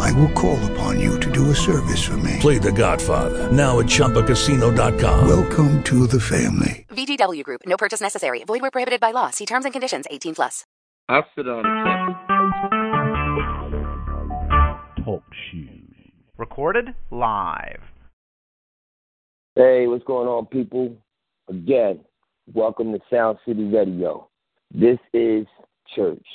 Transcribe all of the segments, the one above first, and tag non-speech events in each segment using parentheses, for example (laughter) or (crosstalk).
I will call upon you to do a service for me. Play The Godfather now at ChumbaCasino.com. Welcome to the family. VGW Group. No purchase necessary. Void where prohibited by law. See terms and conditions. 18 plus. I sit on Talk shoes. Recorded live. Hey, what's going on, people? Again, welcome to Sound City Radio. This is church.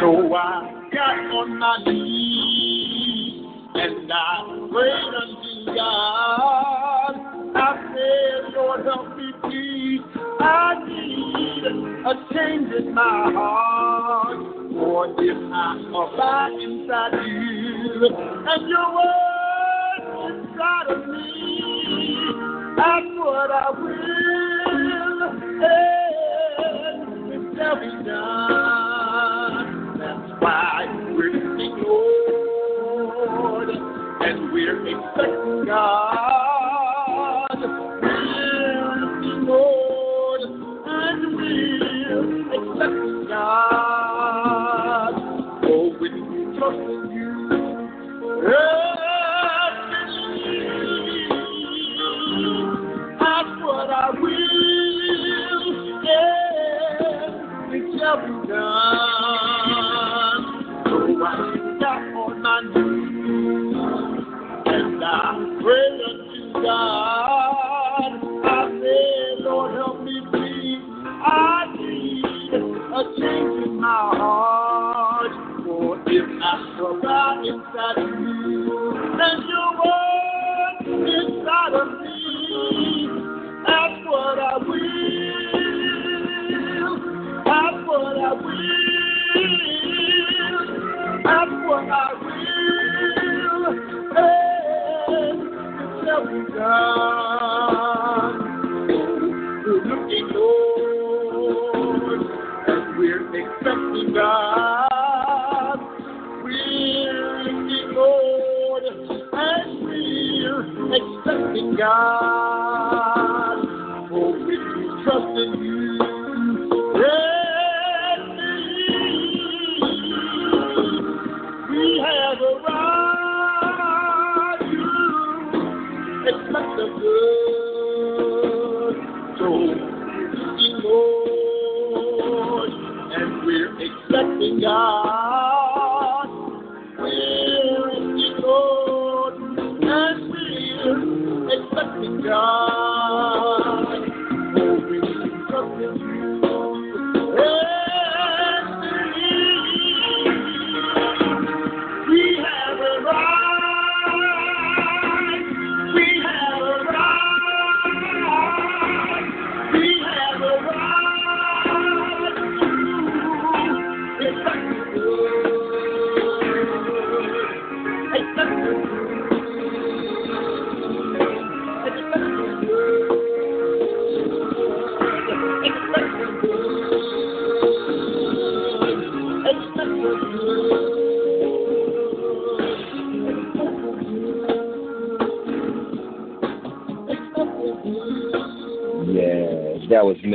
So I got on my knees and I prayed unto God. I said, Lord, help me, please. I need a change in my heart. For if I abide inside you and your word inside of me, that's what I will. And it shall be done. We're looking, Lord, and we're expecting God. God. God. We're looking, Lord, and we're expecting God. We're looking for we trust in you. And God. We're looking, Lord, and we're expecting God.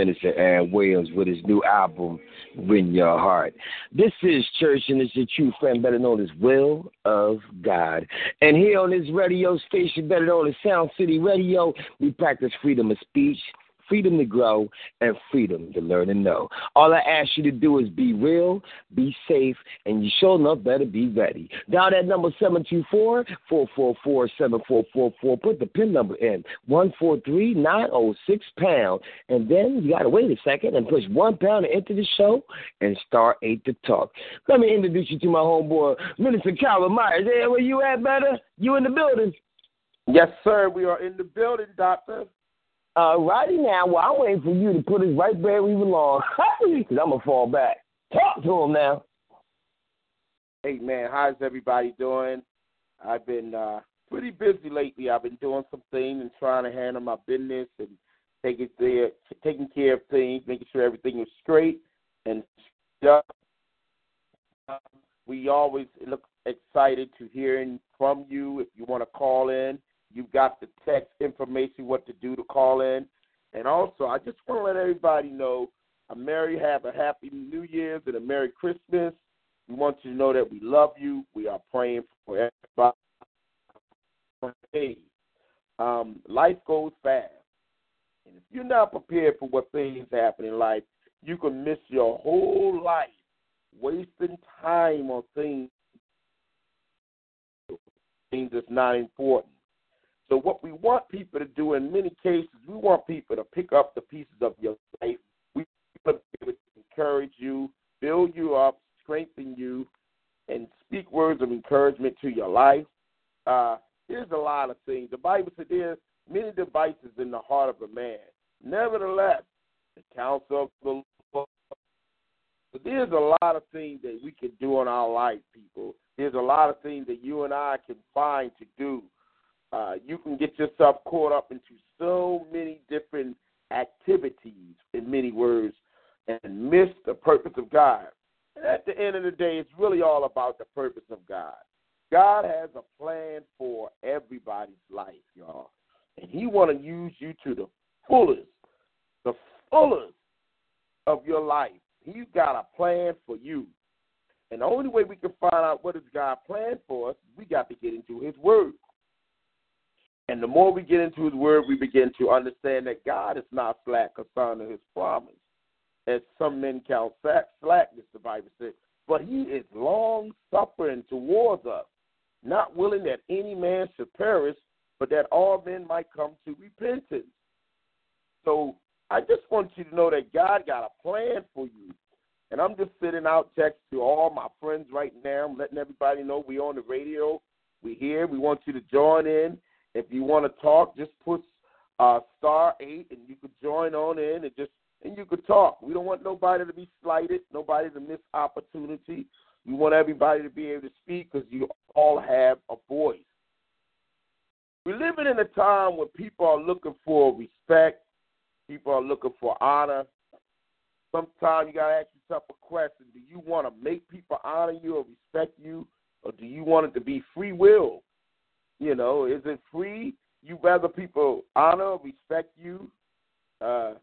Minister Aaron Williams with his new album, Win Your Heart. This is church, and it's your true friend, better known as Will of God. And here on this radio station, better known as Sound City Radio, we practice freedom of speech, freedom to grow, and freedom to learn and know. All I ask you to do is be real, be safe, and you sure enough better be ready. Dial that number 724-444-7444. Put the PIN number in, 143906 pound. And then you got to wait a second and push one pound to enter the show and start eight to talk. Let me introduce you to my homeboy, Minister Calvin Myers. Hey, where you at, better? You in the building? Yes, sir. We are in the building, Doctor. Uh, righty now, well, I'm waiting for you to put it right where we belong. Because I'm going to fall back. Talk to him now. Hey, man, how's everybody doing? I've been uh, pretty busy lately. I've been doing some things and trying to handle my business and taking care, taking care of things, making sure everything is straight and stuff. We always look excited to hearing from you. If you want to call in, you've got the text information what to do to call in. And also, I just want to let everybody know a merry, have a happy New Year's and a Merry Christmas. We want you to know that we love you. We are praying for everybody. Um, life goes fast. And if you're not prepared for what things happen in life, you can miss your whole life wasting time on things things that's not important. So what we want people to do in many cases, we want people to pick up the pieces of your life. We want to encourage you, build you up, strengthen you, and speak words of encouragement to your life. Uh, there's a lot of things. The Bible said there's many devices in the heart of a man. Nevertheless, the counsel of the Lord. There's a lot of things that we can do in our life, people. There's a lot of things that you and I can find to do. Uh, you can get yourself caught up into so many different activities, in many words, and miss the purpose of God. And at the end of the day, it's really all about the purpose of God. God has a plan for everybody's life, y'all. And He want to use you to the fullest, the fullest of your life. He's got a plan for you. And the only way we can find out what is God planned for us, we got to get into His Word. And the more we get into His Word, we begin to understand that God is not slack concerning His promise, as some men count slackness, the Bible says. But He is long suffering towards us, not willing that any man should perish, but that all men might come to repentance. So I just want you to know that God got a plan for you. And I'm just sitting out text to all my friends right now. I'm letting everybody know we're on the radio. We're here. We want you to join in. If you want to talk, just push uh, star eight, and you could join on in and just and you could talk. We don't want nobody to be slighted, nobody to miss opportunity. We want everybody to be able to speak because you all have a voice. We're living in a time where people are looking for respect, people are looking for honor. Sometimes you gotta ask yourself a question: Do you want to make people honor you or respect you, or do you want it to be free will? You know, is it free? You rather people honor, respect you, uh,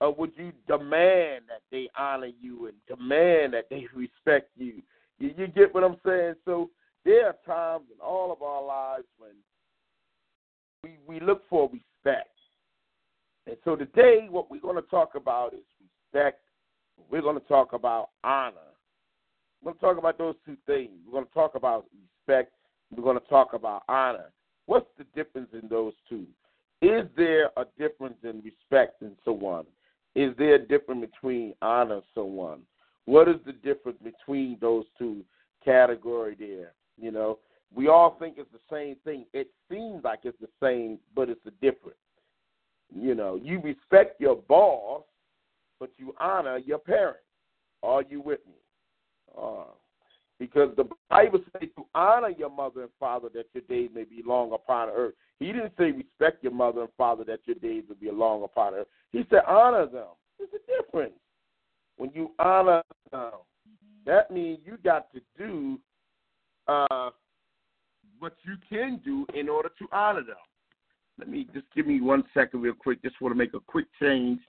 or would you demand that they honor you and demand that they (laughs) respect you? You, you get what I'm saying? So there are times in all of our lives when we we look for respect. And so today, what we're going to talk about is respect. We're going to talk about honor. We're going to talk about those two things. We're going to talk about respect. We're going to talk about honor. What's the difference in those two? Is there a difference in respect and so on? Is there a difference between honor and so on? What is the difference between those two category there? You know, we all think it's the same thing. It seems like it's the same, but it's a different. You know, you respect your boss, but you honor your parents. Are you with me? Uh, because the Bible says to honor your mother and father that your days may be long upon earth. He didn't say respect your mother and father that your days will be long upon earth. He said honor them. There's a difference. When you honor them, that means you got to do uh, what you can do in order to honor them. Let me just give me one second, real quick. Just want to make a quick change.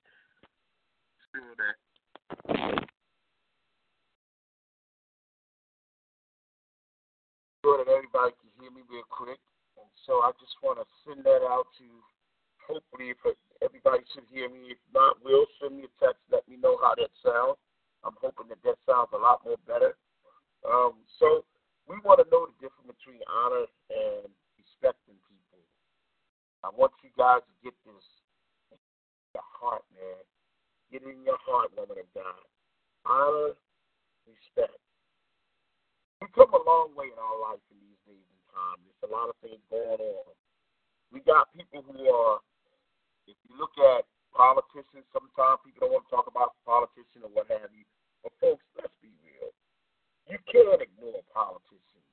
Sure that everybody can hear me real quick, and so I just want to send that out to. Hopefully, if everybody should hear me. If not, will send me a text. Let me know how that sounds. I'm hoping that that sounds a lot more better. Um, so we want to know the difference between honor and respecting people. I want you guys to get this in your heart, man. Get it in your heart, woman of God. Honor, respect. We come a long way in our life in these days and times. There's a lot of things going on. We got people who are If you look at politicians, sometimes people don't want to talk about politicians or what have you. But folks, let's be real. You can't ignore politicians.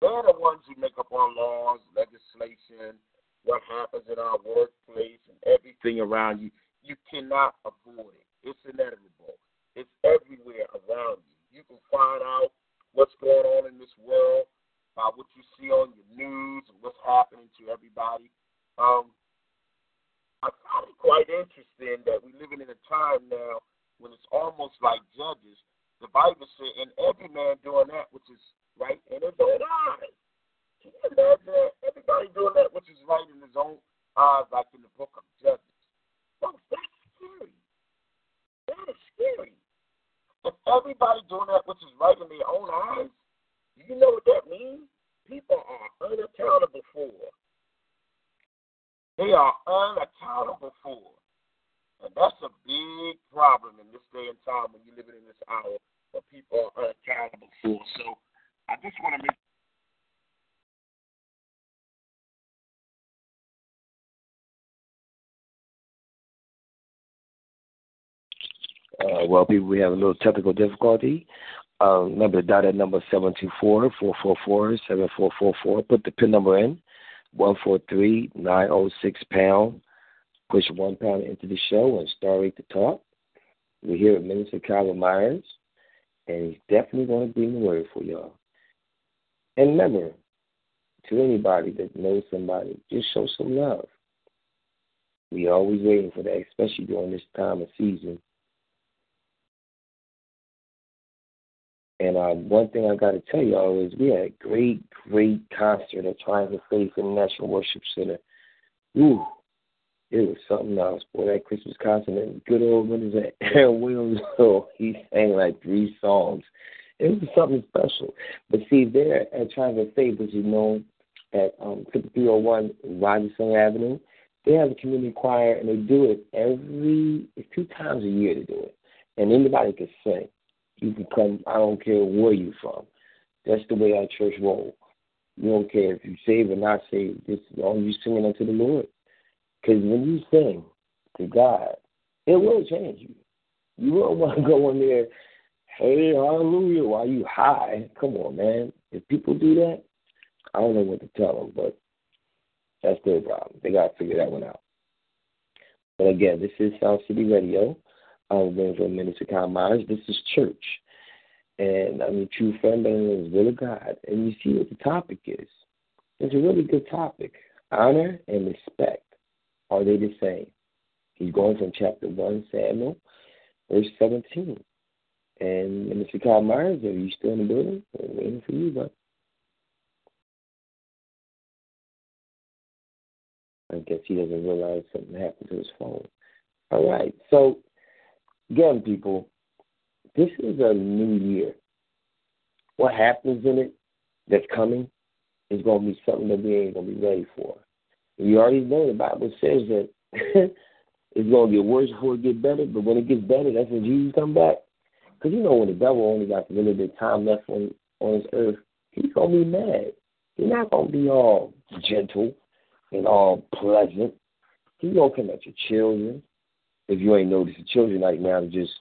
They're the ones who make up our laws, legislation, what happens in our workplace, and everything around you. You cannot avoid it. It's inevitable. It's everywhere around you. You can find out what's going on in this world by what you see on your news and what's happening to everybody. Um, I find it quite interesting that we're living in a time now when it's almost like judges. The Bible said, and every man doing that which is right in his own eyes. Can you imagine? Everybody doing that which is right in his own eyes, like in the book of Judges. Folks, that's scary. That is scary. If everybody doing that which is right in their own eyes, you know what that means? People are unaccountable for. They are unaccountable for. And that's a big problem in this day and time when you're living in this hour where people are unaccountable for. So I just want to make Uh, well, people, we have a little technical difficulty. Uh, remember to dial that number 724-444-7444. Put the PIN number in, 143906 pound. Push one pound into the show and start rate to talk. We're here with Minister Calvin Myers, and he's definitely going to bring the word for y'all. And remember, to anybody that knows somebody, just show some love. We're always waiting for that, especially during this time of season And uh, one thing I got to tell y'all is we had a great, great concert at Triangle Faith International Worship Center. Ooh, it was something else. Boy, that Christmas concert and good old, is that, (laughs) Aaron Williams, oh, he sang like three songs. It was something special. But see, there at Triangle Faith, which is known at um, 5301 Rogerson Avenue, they have a community choir, and they do it every, it's two times a year to do it. And anybody can sing. You can come. I don't care where you're from. That's the way our church rolls. You don't care if you saved or not. Just as long as you singing unto the Lord. Because when you sing to God, it will change you. You won't (laughs) want to go in there, hey, hallelujah, while you high. Come on, man. If people do that, I don't know what to tell them, but that's their problem. They got to figure that one out. But again, this is Sound City Radio Evangelist Minister Kyle Myers. This is church. And I'm a true friend of the will of God. And you see what the topic is. It's a really good topic. Honor and respect. Are they the same? He's going from chapter 1, Samuel, verse 17. And Minister Kyle Myers, are you still in the building? We're waiting for you, bud. I guess he doesn't realize something happened to his phone. All right. So Again, people, this is a new year. What happens in it that's coming is going to be something that we ain't going to be ready for. You already know the Bible says that (laughs) it's going to get worse before it gets better, but when it gets better, that's when Jesus come back. Because you know when the devil only got a little bit of time left on, on this earth, he's going to be mad. He's not going to be all gentle and all pleasant. He's going to come at your children if you ain't noticed, the children right now just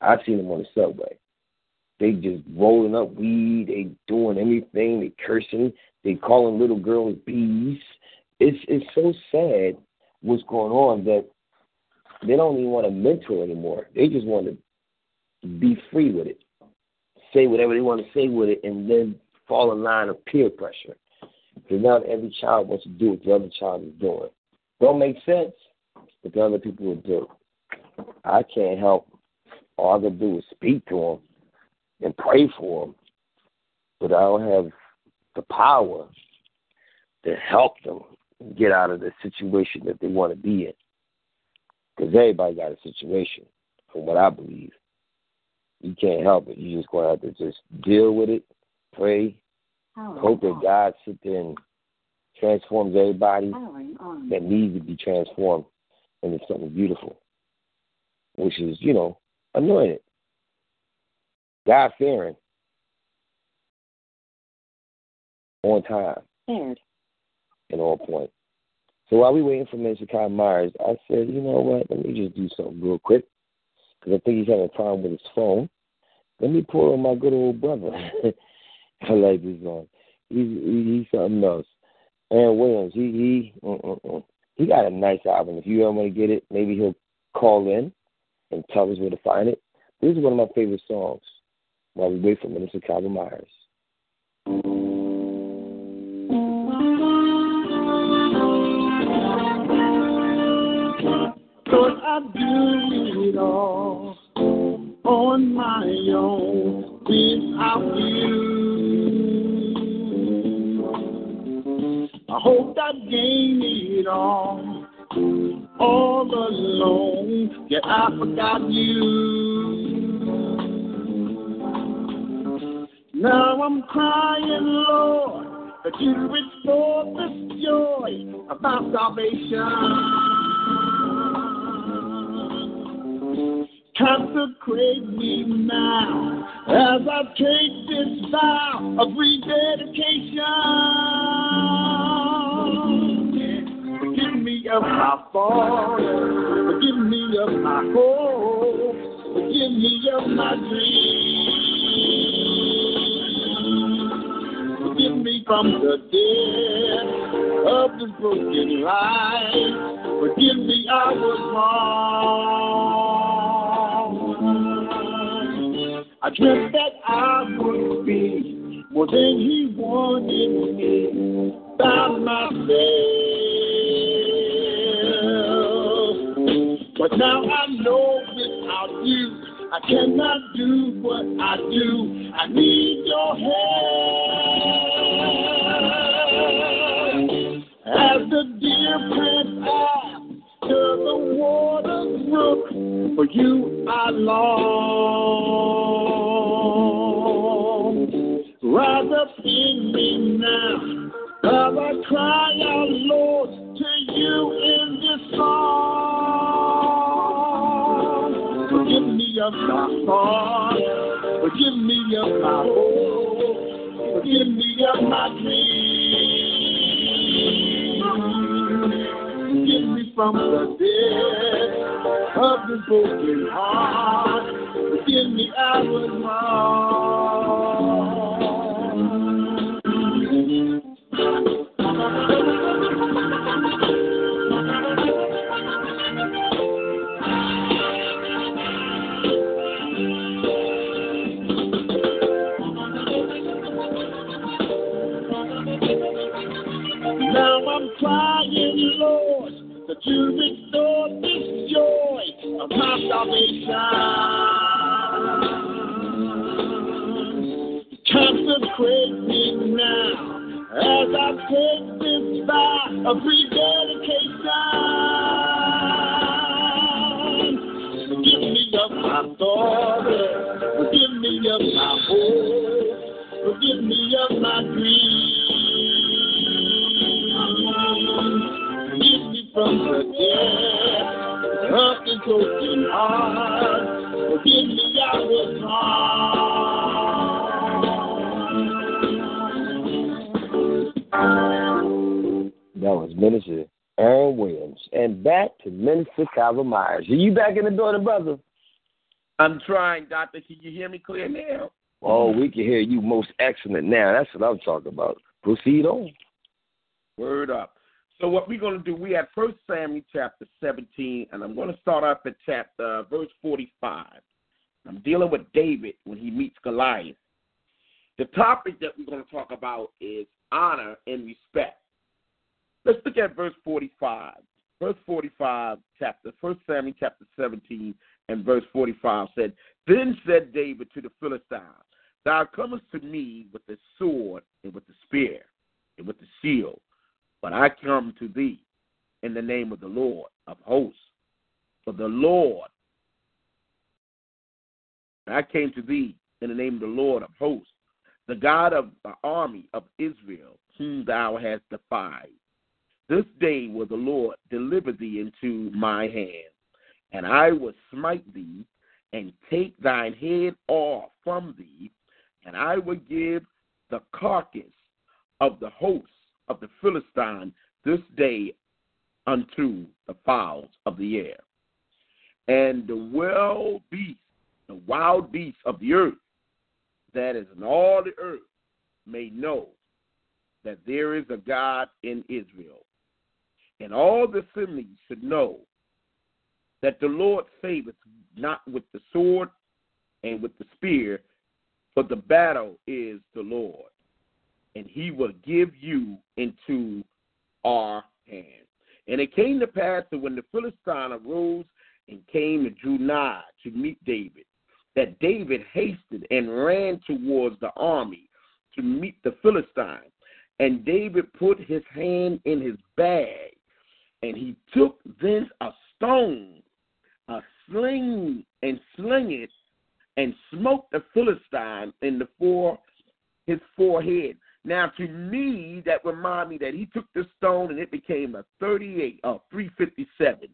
I've seen them on the subway. They just rolling up weed, they doing anything, they cursing, they calling little girls bees. It's it's so sad what's going on that they don't even want to mentor anymore. They just want to be free with it. Say whatever they want to say with it and then fall in line of peer pressure. Because now every child wants to do what the other child is doing. Don't make sense but the other people will do. I can't help. All I can do is speak to them and pray for them, but I don't have the power to help them get out of the situation that they want to be in. Because everybody got a situation, from what I believe. You can't help it. You just going to have to just deal with it, pray, oh, hope that God sit there and transforms everybody that needs to be transformed and it's something beautiful, which is, you know, anointed, God fearing, on time, and on point. So while we waiting for Mr. Kyle Myers, I said, you know what? Let me just do something real quick because I think he's having a problem with his phone. Let me pull on my good old brother. (laughs) I like this song. He's he's something else. And Williams, he he uh-uh. He got a nice album. If you ever want to get it, maybe he'll call in and tell us where to find it. This is one of my favorite songs. While we wait for Minister Calvin Myers. Cause I do it all on my own without you. I hope I gain it all all alone. Yet I forgot you. Now I'm crying, Lord, that you restore this joy my salvation. Consecrate me now as I take this vow of rededication. Of my fault. Forgive me of my hope. Forgive me of my dreams. Forgive me from the death of this broken life. Forgive me, I was wrong. I dreamt that I would be more than he wanted me by myself. But now I know without you, I cannot do what I do. I need your help. As the deer pants after the water's brook, for you I long. Rise up in me now, as I cry out, Lord, to you in this song. Of forgive me of my hope, forgive me of my dreams. Forgive me from the death of this broken heart. Forgive me, I was Now of rededication. Forgive me of my thoughts, forgive me of my hope, forgive me of my dreams. Forgive me from the death of the broken heart. Forgive me, I was wrong. Minister Aaron Williams. And back to Minister Calvin Myers. Are you back in the building, brother? I'm trying, Doctor. Can you hear me clear now? Oh, we can hear you most excellent now. That's what I'm talking about. Proceed on. Word up. So what we're going to do, we have First Samuel chapter 17, and I'm going to start off at chapter uh, verse 45. I'm dealing with David when he meets Goliath. The topic that we're going to talk about is honor and respect. Let's look at verse 45. Verse 45, chapter First Samuel chapter 17, and verse 45 said, Then said David to the Philistines, Thou comest to me with the sword and with the spear and with the shield, but I come to thee in the name of the Lord of hosts. For the Lord, I came to thee in the name of the Lord of hosts, the God of the army of Israel, whom thou hast defied. This day will the Lord deliver thee into my hand, and I will smite thee and take thine head off from thee, and I will give the carcass of the hosts of the Philistine this day unto the fowls of the air. And the wild beasts, the wild beasts of the earth, that is in all the earth, may know that there is a God in Israel. And all the assemblies should know that the Lord saveth not with the sword and with the spear, for the battle is the Lord, and he will give you into our hand. And it came to pass that when the Philistine arose and came and drew nigh to meet David, that David hasted and ran towards the army to meet the Philistine. And David put his hand in his bag, and he took thence a stone, a sling, and sling it, and smote the Philistine in the fore his forehead. Now, to me, that remind me that he took the stone and it became a 38 or 357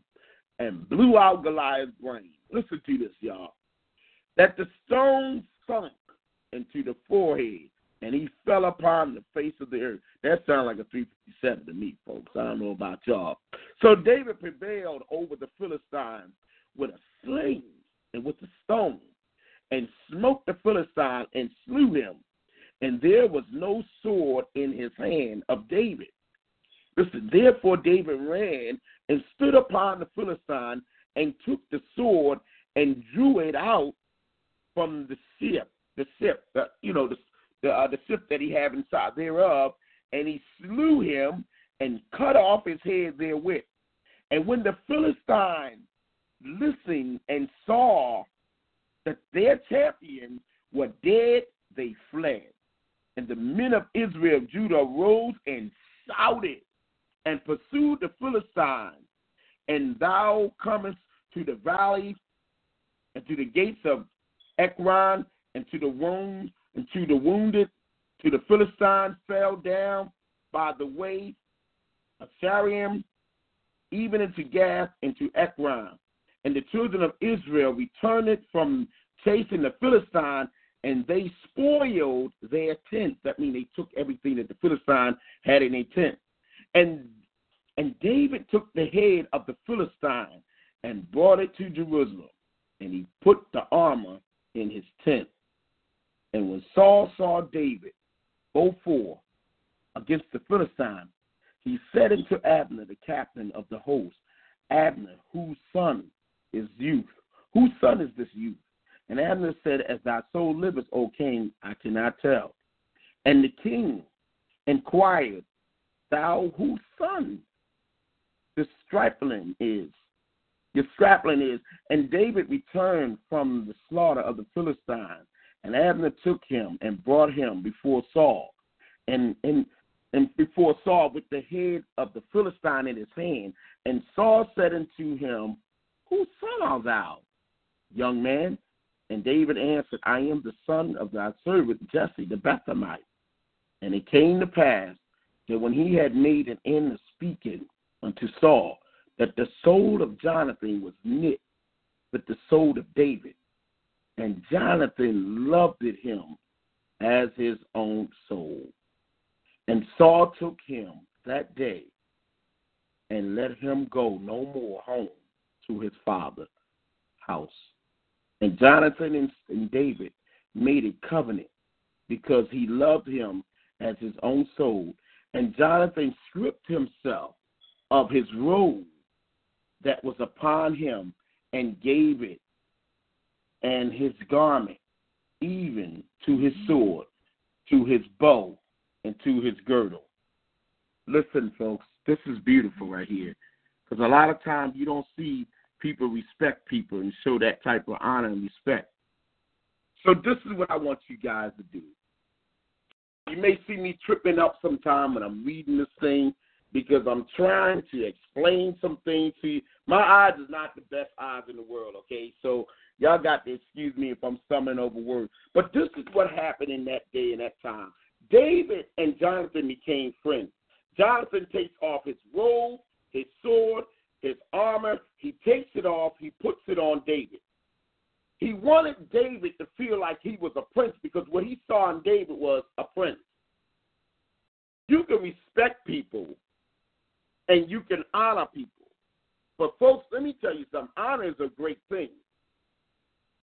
and blew out Goliath's brain. Listen to this, y'all. That the stone sunk into the forehead and he fell upon the face of the earth. That sounds like a 357 to me, folks. I don't know about y'all. So David prevailed over the Philistines with a sling and with a stone and smote the Philistine and slew him. And there was no sword in his hand of David. Listen, therefore David ran and stood upon the Philistine and took the sword and drew it out from the ship, the ship, the, you know, the the, uh, the ship that he had inside thereof, and he slew him and cut off his head therewith. And when the Philistines listened and saw that their champions were dead, they fled. And the men of Israel Judah rose and shouted and pursued the Philistines. And thou comest to the valley and to the gates of Ekron and to the wounds and to the wounded, to the Philistines fell down by the way of Shaaraim, even into Gath and to Ekron. And the children of Israel returned from chasing the Philistine, and they spoiled their tents. That means they took everything that the Philistine had in their tent. And and David took the head of the Philistine and brought it to Jerusalem, and he put the armor in his tent. And when Saul saw David go forth against the Philistine, he said unto Abner, the captain of the host, Abner, whose son is youth? Whose son is this youth? And Abner said, As thy soul liveth, O king, I cannot tell. And the king inquired, Thou whose son the stripling is? Your stripling is. And David returned from the slaughter of the Philistines. And Abner took him and brought him before Saul. And, and and before Saul with the head of the Philistine in his hand. And Saul said unto him, Whose son art thou, young man? And David answered, I am the son of thy servant Jesse the Bethlehemite. And it came to pass that when he had made an end of speaking unto Saul, that the soul of Jonathan was knit with the soul of David. And Jonathan loved him as his own soul. And Saul took him that day and let him go no more home to his father's house. And Jonathan and, David made a covenant because he loved him as his own soul. And Jonathan stripped himself of his robe that was upon him and gave it and his garment, even to his sword, to his bow, and to his girdle. Listen, folks, this is beautiful right here. Because a lot of times you don't see people respect people and show that type of honor and respect. So this is what I want you guys to do. You may see me tripping up sometime when I'm reading this thing because I'm trying to explain some things to you. My eyes is not the best eyes in the world, okay? So y'all got to excuse me if I'm stumbling over words. But this is what happened in that day and that time. David and Jonathan became friends. Jonathan takes off his robe, his sword, his armor. He takes it off, he puts it on David. He wanted David to feel like he was a prince because what he saw in David was a prince. You can respect people and you can honor people. But folks, let me tell you something. Honor is a great thing.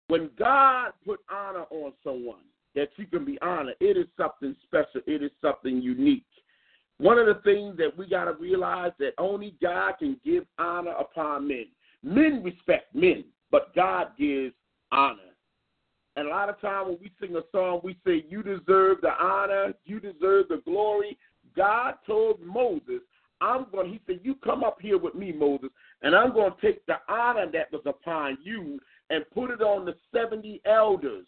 When God put honor on someone that you can be honored, it is something special. It is something unique. One of the things that we got to realize that only God can give honor upon men. Men respect men, but God gives honor. And a lot of times when we sing a song, we say, You deserve the honor, you deserve the glory. God told Moses, I'm going, he said, You come up here with me, Moses, and I'm going to take the honor that was upon you and put it on the 70 elders.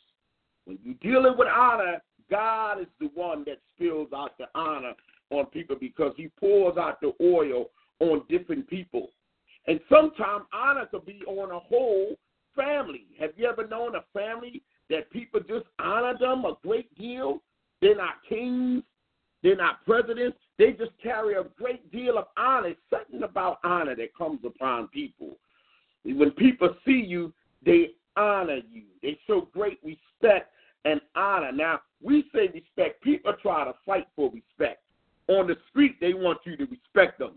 When you're dealing with honor, God is the one that spills out the honor on people because he pours out the oil on different people. And sometimes honor could be on a whole family. Have you ever known a family that people just honor them a great deal? They're not kings, they're not presidents, they just carry a great deal of honor. Something about honor that comes upon people. When people see you, they honor you. They show great respect and honor. Now, we say respect. People try to fight for respect. On the street, they want you to respect them.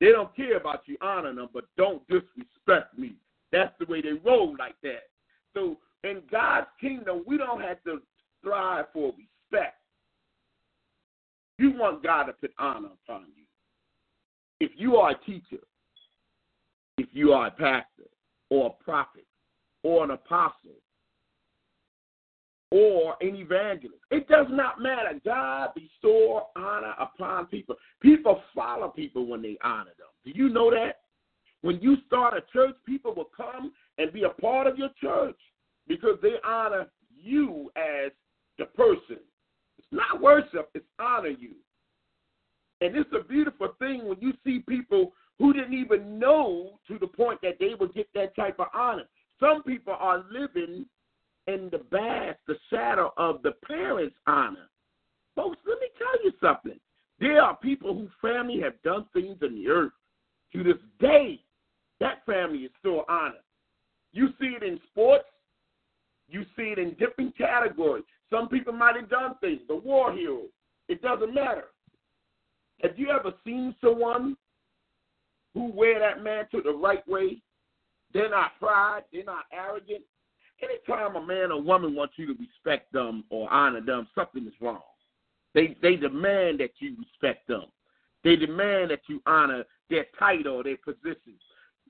They don't care about you honoring them, but don't disrespect me. That's the way they roll like that. So in God's kingdom, we don't have to strive for respect. You want God to put honor upon you. If you are a teacher, if you are a pastor or a prophet or an apostle or an evangelist, it does not matter. God bestow honor upon people. People follow people when they honor them. Do you know that? When you start a church, people will come and be a part of your church because they honor you as the person. Not worship, it's honor you. And it's a beautiful thing when you see people who didn't even know to the point that they would get that type of honor. Some people are living in the bath, the shadow of the parents' honor. Folks, let me tell you something. There are people whose family have done things in the earth to this day that family is still honored. You see it in sports, you see it in different categories. Some people might have done things, the war hero. It doesn't matter. Have you ever seen someone who wear that mantle the right way? They're not pride, they're not arrogant. Anytime a man or woman wants you to respect them or honor them, something is wrong. They they demand that you respect them. They demand that you honor their title, their position.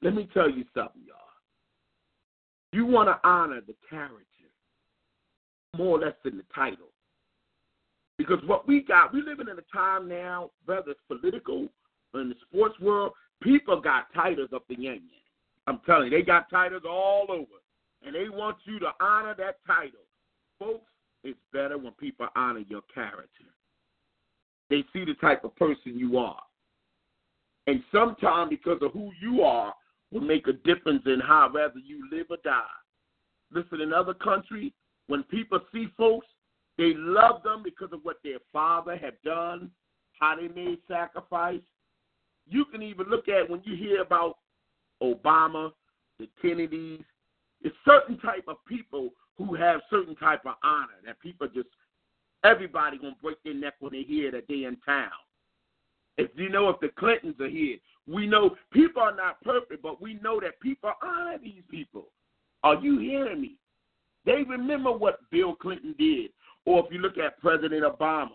Let me tell you something, y'all. You want to honor the character more or less than the title. Because what we got, we're living in a time now, whether it's political or in the sports world, people got titles up the yin I'm telling you, they got titles all over. And they want you to honor that title. Folks, it's better when people honor your character. They see the type of person you are. And sometimes because of who you are will make a difference in how whether you live or die. Listen, in other countries, when people see folks, they love them because of what their father had done, how they made sacrifice. You can even look at when you hear about Obama, the Kennedys, it's certain type of people who have certain type of honor that people just everybody gonna break their neck when they hear that they in town. If you know if the Clintons are here, we know people are not perfect, but we know that people honor these people. Are you hearing me? They remember what Bill Clinton did. Or if you look at President Obama,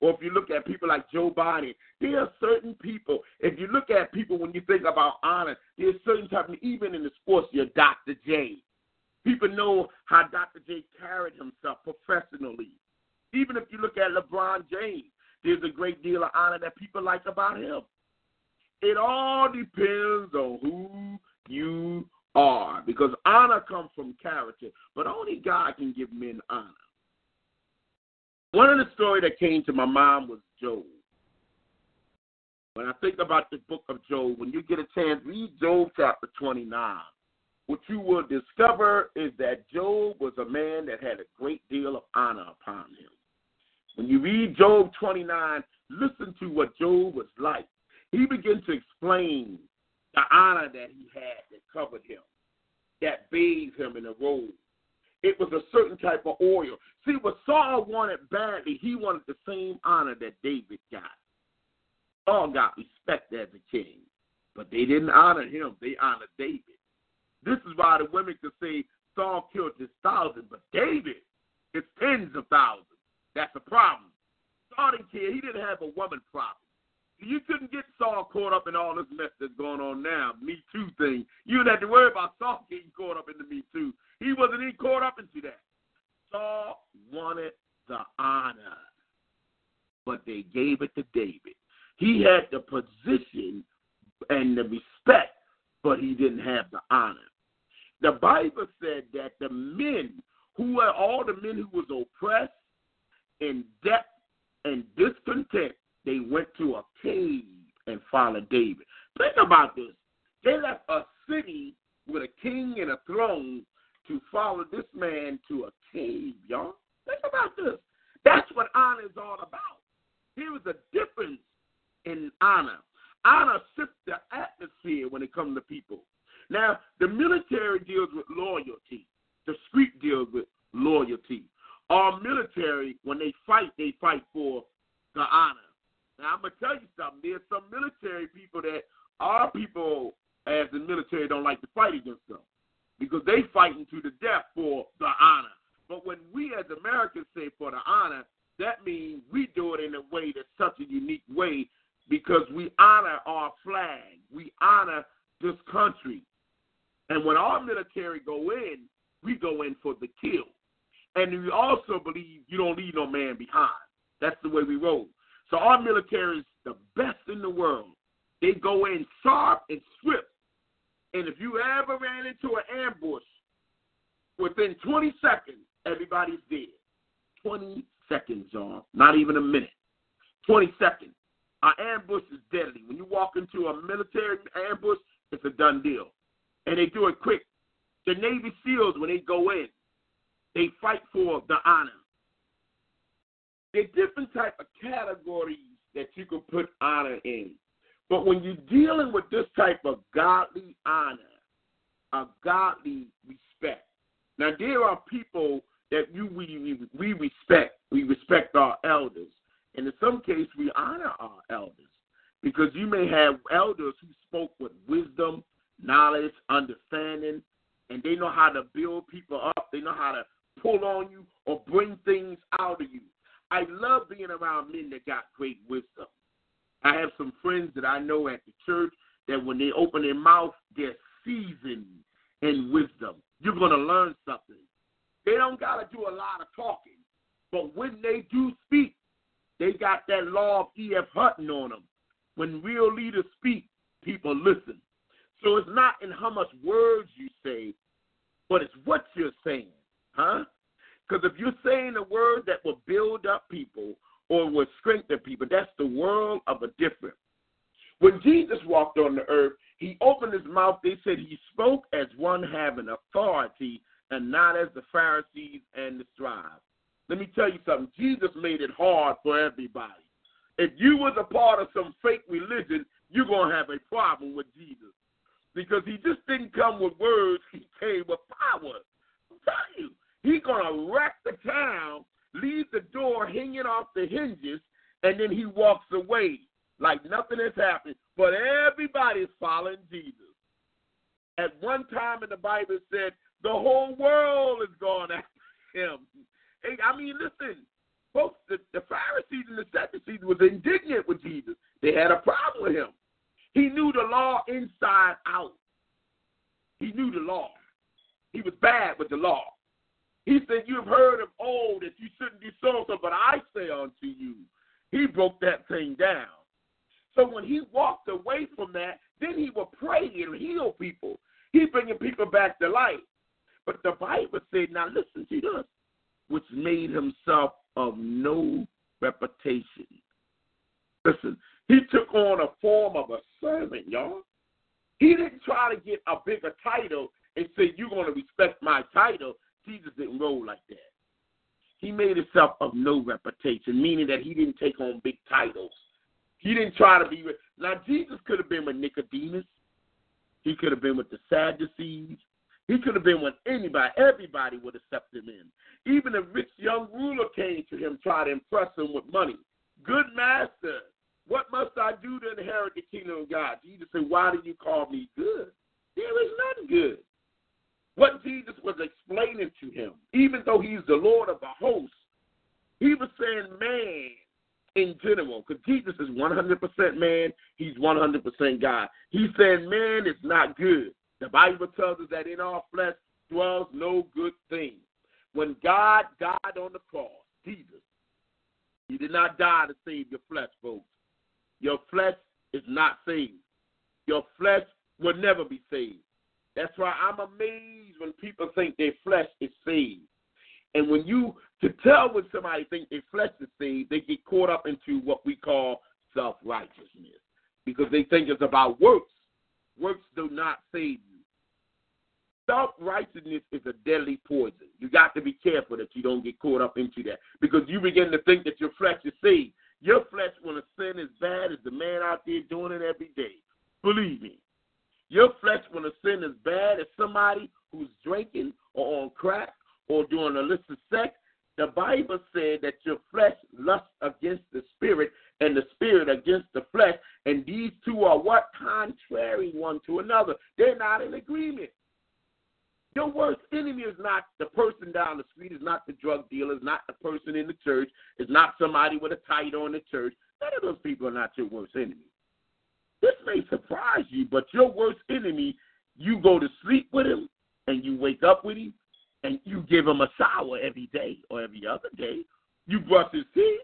or if you look at people like Joe Biden, there are certain people. If you look at people when you think about honor, there's certain type of even in the sports, you're Dr. J. People know how Dr. J carried himself professionally. Even if you look at LeBron James, there's a great deal of honor that people like about him. It all depends on who you are because honor comes from character, but only God can give men honor. One of the stories that came to my mind was Job. When I think about the book of Job, when you get a chance, read Job chapter 29. What you will discover is that Job was a man that had a great deal of honor upon him. When you read Job 29, listen to what Job was like. He begins to explain the honor that he had that covered him, that bathed him in a robe. It was a certain type of oil. See, what Saul wanted badly, he wanted the same honor that David got. Saul got respect as a king, but they didn't honor him. They honored David. This is why the women could say Saul killed his thousand, but David, it's tens of thousands. That's a problem. Saul didn't care. He didn't have a woman problem. You couldn't get Saul caught up in all this mess that's going on now, Me Too thing. You didn't have to worry about Saul getting caught up in the Me Too. He wasn't even caught up into that. Saul wanted the honor, but they gave it to David. He had the position and the respect, but he didn't have the honor. The Bible said that the men who were all the men who was oppressed, in debt, and discontent, they went to a cave and followed David. Think about this. They left a city with a king and a throne to follow this man to a cave, y'all. Think about this. That's what honor is all about. Here is a difference in honor. Honor shifts the atmosphere when it comes to people. Now, the military deals with loyalty. The street deals with loyalty. Our military, when they fight, they fight for the honor. Now, I'm to tell you something. There's some military people that our people, as the military, don't like to fight against them because they fighting to the death for the honor. But when we as Americans say for the honor, that means we do it in a way that's such a unique way because we honor our flag. We honor this country. And when our military go in, we go in for the kill. And we also believe you don't leave no man behind. That's the way we roll. So our military is the best in the world. They go in sharp and swift. And if you ever ran into an ambush, within 20 seconds, everybody's dead. 20 seconds, y'all. Not even a minute. 20 seconds. An ambush is deadly. When you walk into a military ambush, it's a done deal. And they do it quick. The Navy SEALs, when they go in, they fight for the honor. There are different type of categories that you can put honor in. But when you're dealing with this type of godly honor, a godly respect. Now there are people that you we, we respect. We respect our elders. And in some cases we honor our elders. Because you may have elders who spoke with wisdom, knowledge, understanding, and they know how to build people up. They know how to pull on you or bring things out of you. I love being around men that got great wisdom. I have some friends that I know at the church that when they open their mouth, they're seasoned in wisdom. You're going to learn something. They don't got to do a lot of talking, but when they do speak, they got that law of E.F. Hutton on them. When real leaders speak, people listen. So it's not in how much words you say, but it's what you're saying, huh? Because if you're saying a word that will build up people or will strengthen people, that's the world of a difference. When Jesus walked on the earth, he opened his mouth. They said he spoke as one having authority and not as the Pharisees and the scribes. Let me tell you something. Jesus made it hard for everybody. If you was a part of some fake religion, you're going to have a problem with Jesus. Because he just didn't come with words, he came with power. I'm telling you, He's going to wreck the town, leave the door hanging off the hinges, and then he walks away like nothing has happened. But everybody's following Jesus. At one time in the Bible, it said the whole world is going (laughs) after him. I mean, listen, folks, the, the Pharisees and the Sadducees was indignant with Jesus. They had a problem with him. He knew the law inside out. He knew the law. He was bad with the law. He said, You have heard of old that you shouldn't do so, so, but I say unto you. He broke that thing down. So when he walked away from that, then he would pray and heal people. He bringing people back to life. But the Bible said, now listen to this, which made himself of no reputation. Listen, he took on a form of a servant, y'all. He didn't try to get a bigger title and say, You're going to respect my title. Jesus didn't roll like that. He made himself of no reputation, meaning that he didn't take on big titles. He didn't try to be. Now, Jesus could have been with Nicodemus. He could have been with the Sadducees. He could have been with anybody. Everybody would accept him in. Even a rich young ruler came to him, tried to impress him with money. Good master, What must I do to inherit the kingdom of God? Jesus said, Why do you call me good? There is none good. What Jesus was explaining to him, even though he's the Lord of the host, he was saying man in general, because Jesus is 100% man, he's 100% God. He's saying man is not good. The Bible tells us that in our flesh dwells no good thing. When God died on the cross, Jesus, he did not die to save your flesh, folks. Your flesh is not saved. Your flesh will never be saved. That's why I'm amazed when people think their flesh is saved. And when you to tell when somebody think their flesh is saved, they get caught up into what we call self righteousness because they think it's about works. Works do not save you. Self righteousness is a deadly poison. You got to be careful that you don't get caught up into that because you begin to think that your flesh is saved. Your flesh want to sin as bad as the man out there doing it every day. Believe me. Your flesh want to sin as bad as somebody who's drinking or on crack or doing illicit sex. The Bible said that your flesh lusts against the spirit and the spirit against the flesh. And these two are what? Contrary one to another. They're not in agreement. Your worst enemy is not the person down the street, is not the drug dealer, is not the person in the church, is not somebody with a title in the church. None of those people are not your worst enemy. This may surprise you, but your worst enemy, you go to sleep with him and you wake up with him and you give him a shower every day or every other day. You brush his teeth.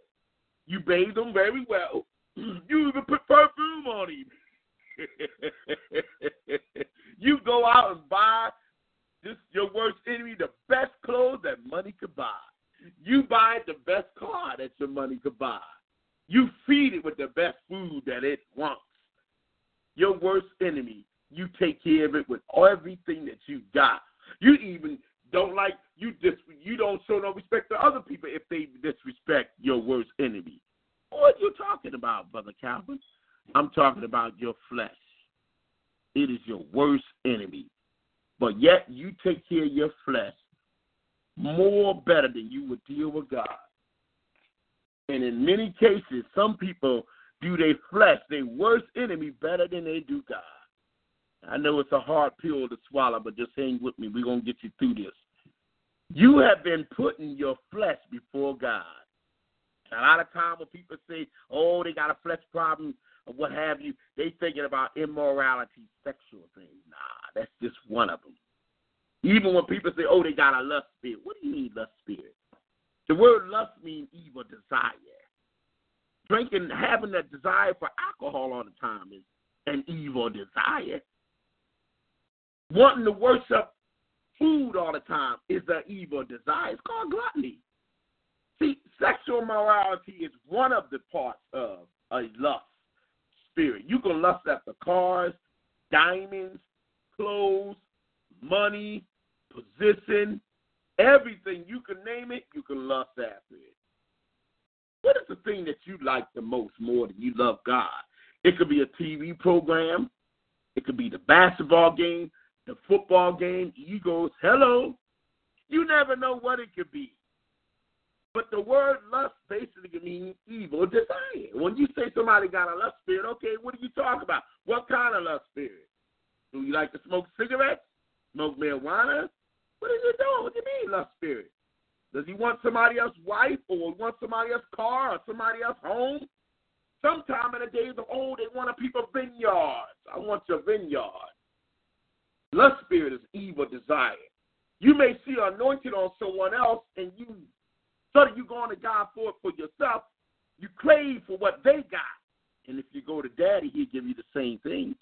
You bathe him very well. (clears throat) You even put perfume on him. (laughs) you go out and buy this your worst enemy the best clothes that money could buy. You buy the best car that your money could buy. You feed it with the best food that it wants. Your worst enemy, you take care of it with everything that you got. You even don't like you dis you don't show no respect to other people if they disrespect your worst enemy. What you talking about, Brother Calvin? I'm talking about your flesh. It is your worst enemy. But yet you take care of your flesh more better than you would deal with God. And in many cases, some people do their flesh, their worst enemy, better than they do God. I know it's a hard pill to swallow, but just hang with me. We're going to get you through this. You have been putting your flesh before God. A lot of time when people say, oh, they got a flesh problem or what have you, they thinking about immorality, sexual things. Nah, that's just one of them. Even when people say, oh, they got a lust spirit. What do you mean lust spirit? The word lust means evil desire. Drinking, having that desire for alcohol all the time is an evil desire. Wanting to worship food all the time is an evil desire. It's called gluttony. See, sexual morality is one of the parts of a lust spirit. You can lust after cars, diamonds, clothes, money, position, everything. You can name it, you can lust after it. What is the thing that you like the most more than you love God? It could be a TV program, it could be the basketball game, the football game, Eagles. Hello. You never know what it could be. But the word lust basically means evil desire. When you say somebody got a lust spirit, okay, what are you talking about? What kind of lust spirit? Do you like to smoke cigarettes? Smoke marijuana? What is it doing? What do you mean lust spirit? Does he want somebody else's wife or want somebody else's car or somebody else's home? Sometime in the days of old, they want a people vineyards. I want your vineyard. Lust spirit is evil desire. You may see anointed on someone else and you of you going to God for it for yourself, you crave for what they got. And if you go to daddy, he'll give you the same thing.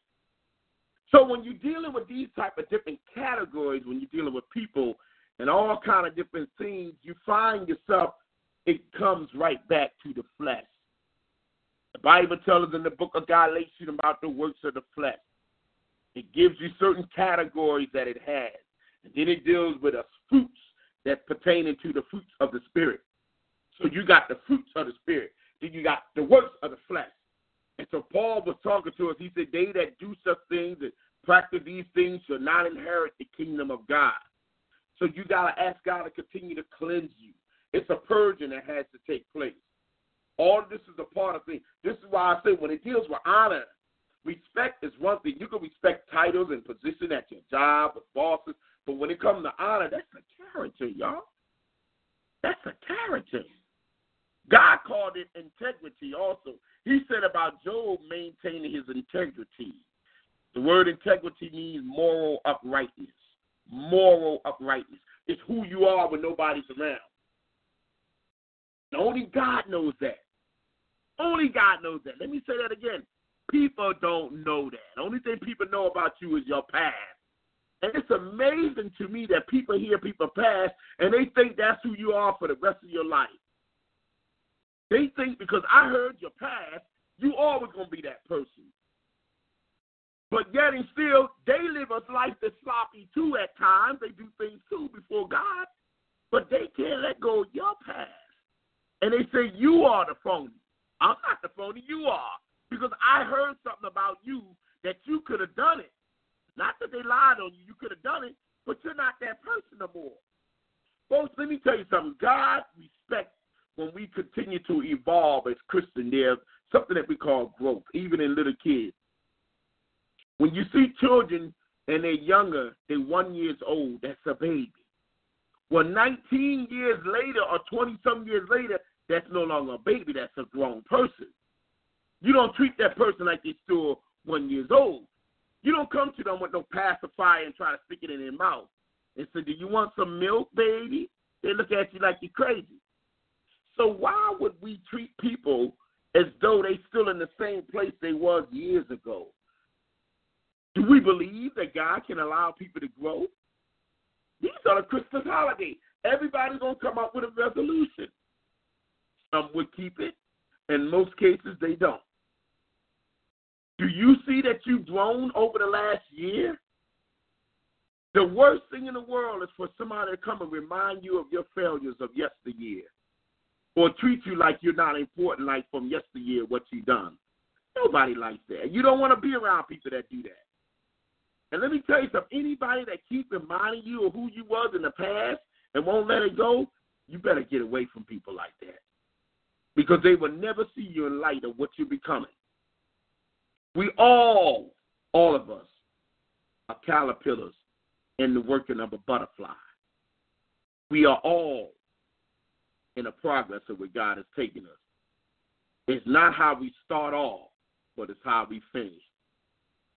So when you're dealing with these type of different categories, when you're dealing with people and all kind of different things, you find yourself, it comes right back to the flesh. The Bible tells us in the book of Galatians about the works of the flesh. It gives you certain categories that it has. And then it deals with us fruits that pertaining to the fruits of the Spirit. So you got the fruits of the Spirit. Then you got the works of the flesh. And so Paul was talking to us. He said, They that do such things and practice these things shall not inherit the kingdom of God. So you got to ask God to continue to cleanse you. It's a purging that has to take place. All this is a part of things. This is why I say when it deals with honor, respect is one thing. You can respect titles and position at your job with bosses, but when it comes to honor, that's a character, y'all. That's a character. God called it integrity also. He said about Job maintaining his integrity. The word integrity means moral uprightness. Moral uprightness. It's who you are when nobody's around. Only God knows that. Only God knows that. Let me say that again. People don't know that. The only thing people know about you is your past. And it's amazing to me that people hear people past and they think that's who you are for the rest of your life. They think because I heard your past, you always gonna be that person. But yet and still, they live a life that's sloppy too at times. They do things too before God, but they can't let go of your past. And they say you are the phony. I'm not the phony, you are. Because I heard something about you that you could have done it. Not that they lied on you, you could have done it, but you're not that person no more. Folks, let me tell you something. God respects when we continue to evolve as Christians, there's something that we call growth, even in little kids. When you see children and they're younger, they're one years old, that's a baby. Well, 19 years later or 20 some years later, that's no longer a baby, that's a grown person. You don't treat that person like they're still one years old. You don't come to them with no pacifier and try to stick it in their mouth and say, Do you want some milk, baby? They look at you like you're crazy. So why would we treat people as though they still in the same place they was years ago? Do we believe that God can allow people to grow? These are the Christmas holiday. Everybody's gonna come up with a resolution. Some would keep it, in most cases they don't. Do you see that you've grown over the last year? The worst thing in the world is for somebody to come and remind you of your failures of yesteryear or treat you like you're not important, like from yesteryear, what you've done. Nobody likes that. You don't want to be around people that do that. And let me tell you something anybody that keeps reminding you of who you was in the past and won't let it go, you better get away from people like that. Because they will never see you in light of what you're becoming. We all, all of us, are caterpillars in the working of a butterfly. We are all in the progress of where God has taken us. It's not how we start off, but it's how we finish.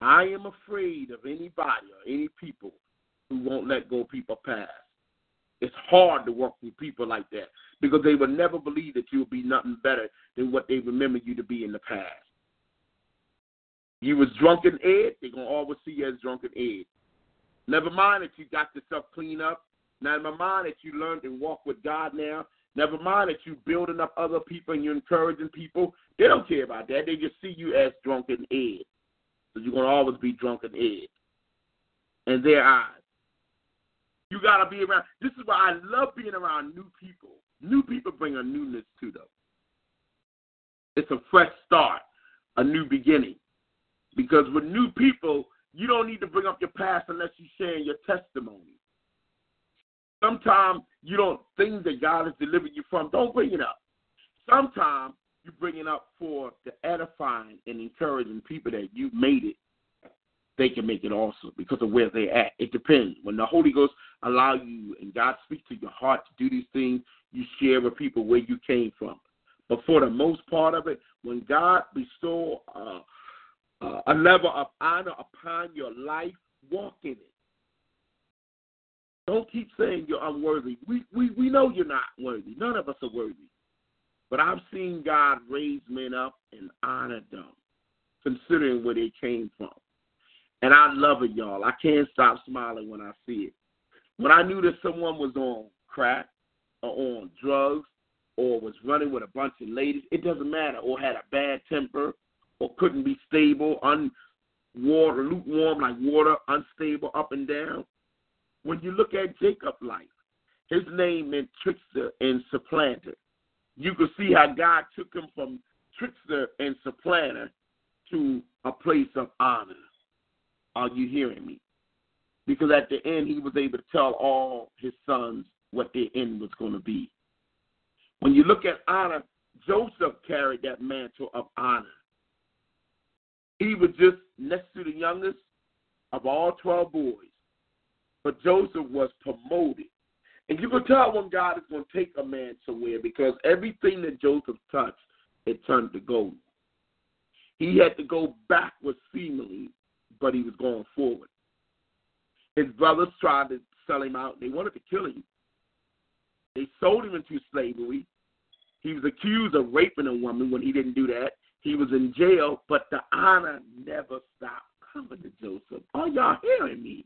I am afraid of anybody or any people who won't let go people past. It's hard to work with people like that because they will never believe that you'll be nothing better than what they remember you to be in the past. You was drunken Ed, they're gonna always see you as drunken Ed. Never mind that you got yourself cleaned up. Never mind that you learned to walk with God now. Never mind that you're building up other people and you're encouraging people. They don't care about that. They just see you as drunken Ed. So you're going to always be drunken Ed in their eyes. You got to be around. This is why I love being around new people. New people bring a newness to them. It's a fresh start, a new beginning. Because with new people, you don't need to bring up your past unless you're sharing your testimony. Sometimes you don't things that God has delivered you from, don't bring it up. Sometimes you bring it up for the edifying and encouraging people that you made it. They can make it also because of where they're at. It depends. When the Holy Ghost allow you and God speaks to your heart to do these things, you share with people where you came from. But for the most part of it, when God bestow uh, uh, a level of honor upon your life, walk in it. Don't keep saying you're unworthy. We, we, we know you're not worthy. None of us are worthy. But I've seen God raise men up and honor them, considering where they came from. And I love it, y'all. I can't stop smiling when I see it. When I knew that someone was on crack or on drugs or was running with a bunch of ladies, it doesn't matter, or had a bad temper or couldn't be stable, un water, lukewarm like water, unstable up and down, when you look at Jacob's life, his name meant trickster and supplanter. You can see how God took him from trickster and supplanter to a place of honor. Are you hearing me? Because at the end, he was able to tell all his sons what their end was going to be. When you look at honor, Joseph carried that mantle of honor. He was just next to the youngest of all 12 boys. But Joseph was promoted. And you can tell when God is going to take a man somewhere because everything that Joseph touched, it turned to gold. He had to go backwards seemingly, but he was going forward. His brothers tried to sell him out. They wanted to kill him. They sold him into slavery. He was accused of raping a woman when he didn't do that. He was in jail, but the honor never stopped coming to Joseph. Are y'all hearing me?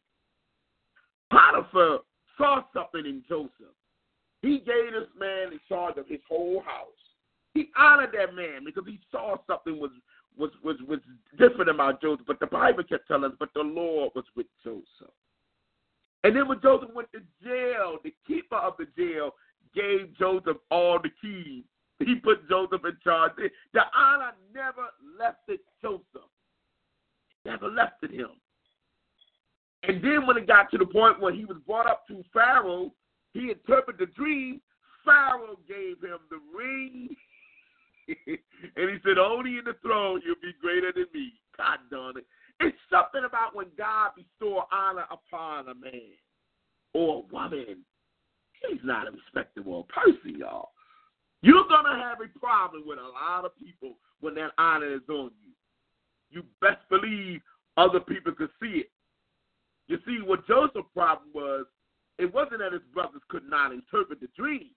Potiphar saw something in Joseph. He gave this man in charge of his whole house. He honored that man because he saw something was was was was different about Joseph. But the Bible kept telling us, but the Lord was with Joseph. And then when Joseph went to jail, the keeper of the jail gave Joseph all the keys. He put Joseph in charge. The honor never left it Joseph. Never left it him. And then when it got to the point where he was brought up to Pharaoh, he interpreted the dream. Pharaoh gave him the ring. (laughs) and he said, Only in the throne you'll be greater than me. God darn it. It's something about when God bestow honor upon a man or a woman. He's not a respectable person, y'all. You're going to have a problem with a lot of people when that honor is on you. You best believe other people could see it. You see, what Joseph's problem was, it wasn't that his brothers could not interpret the dream.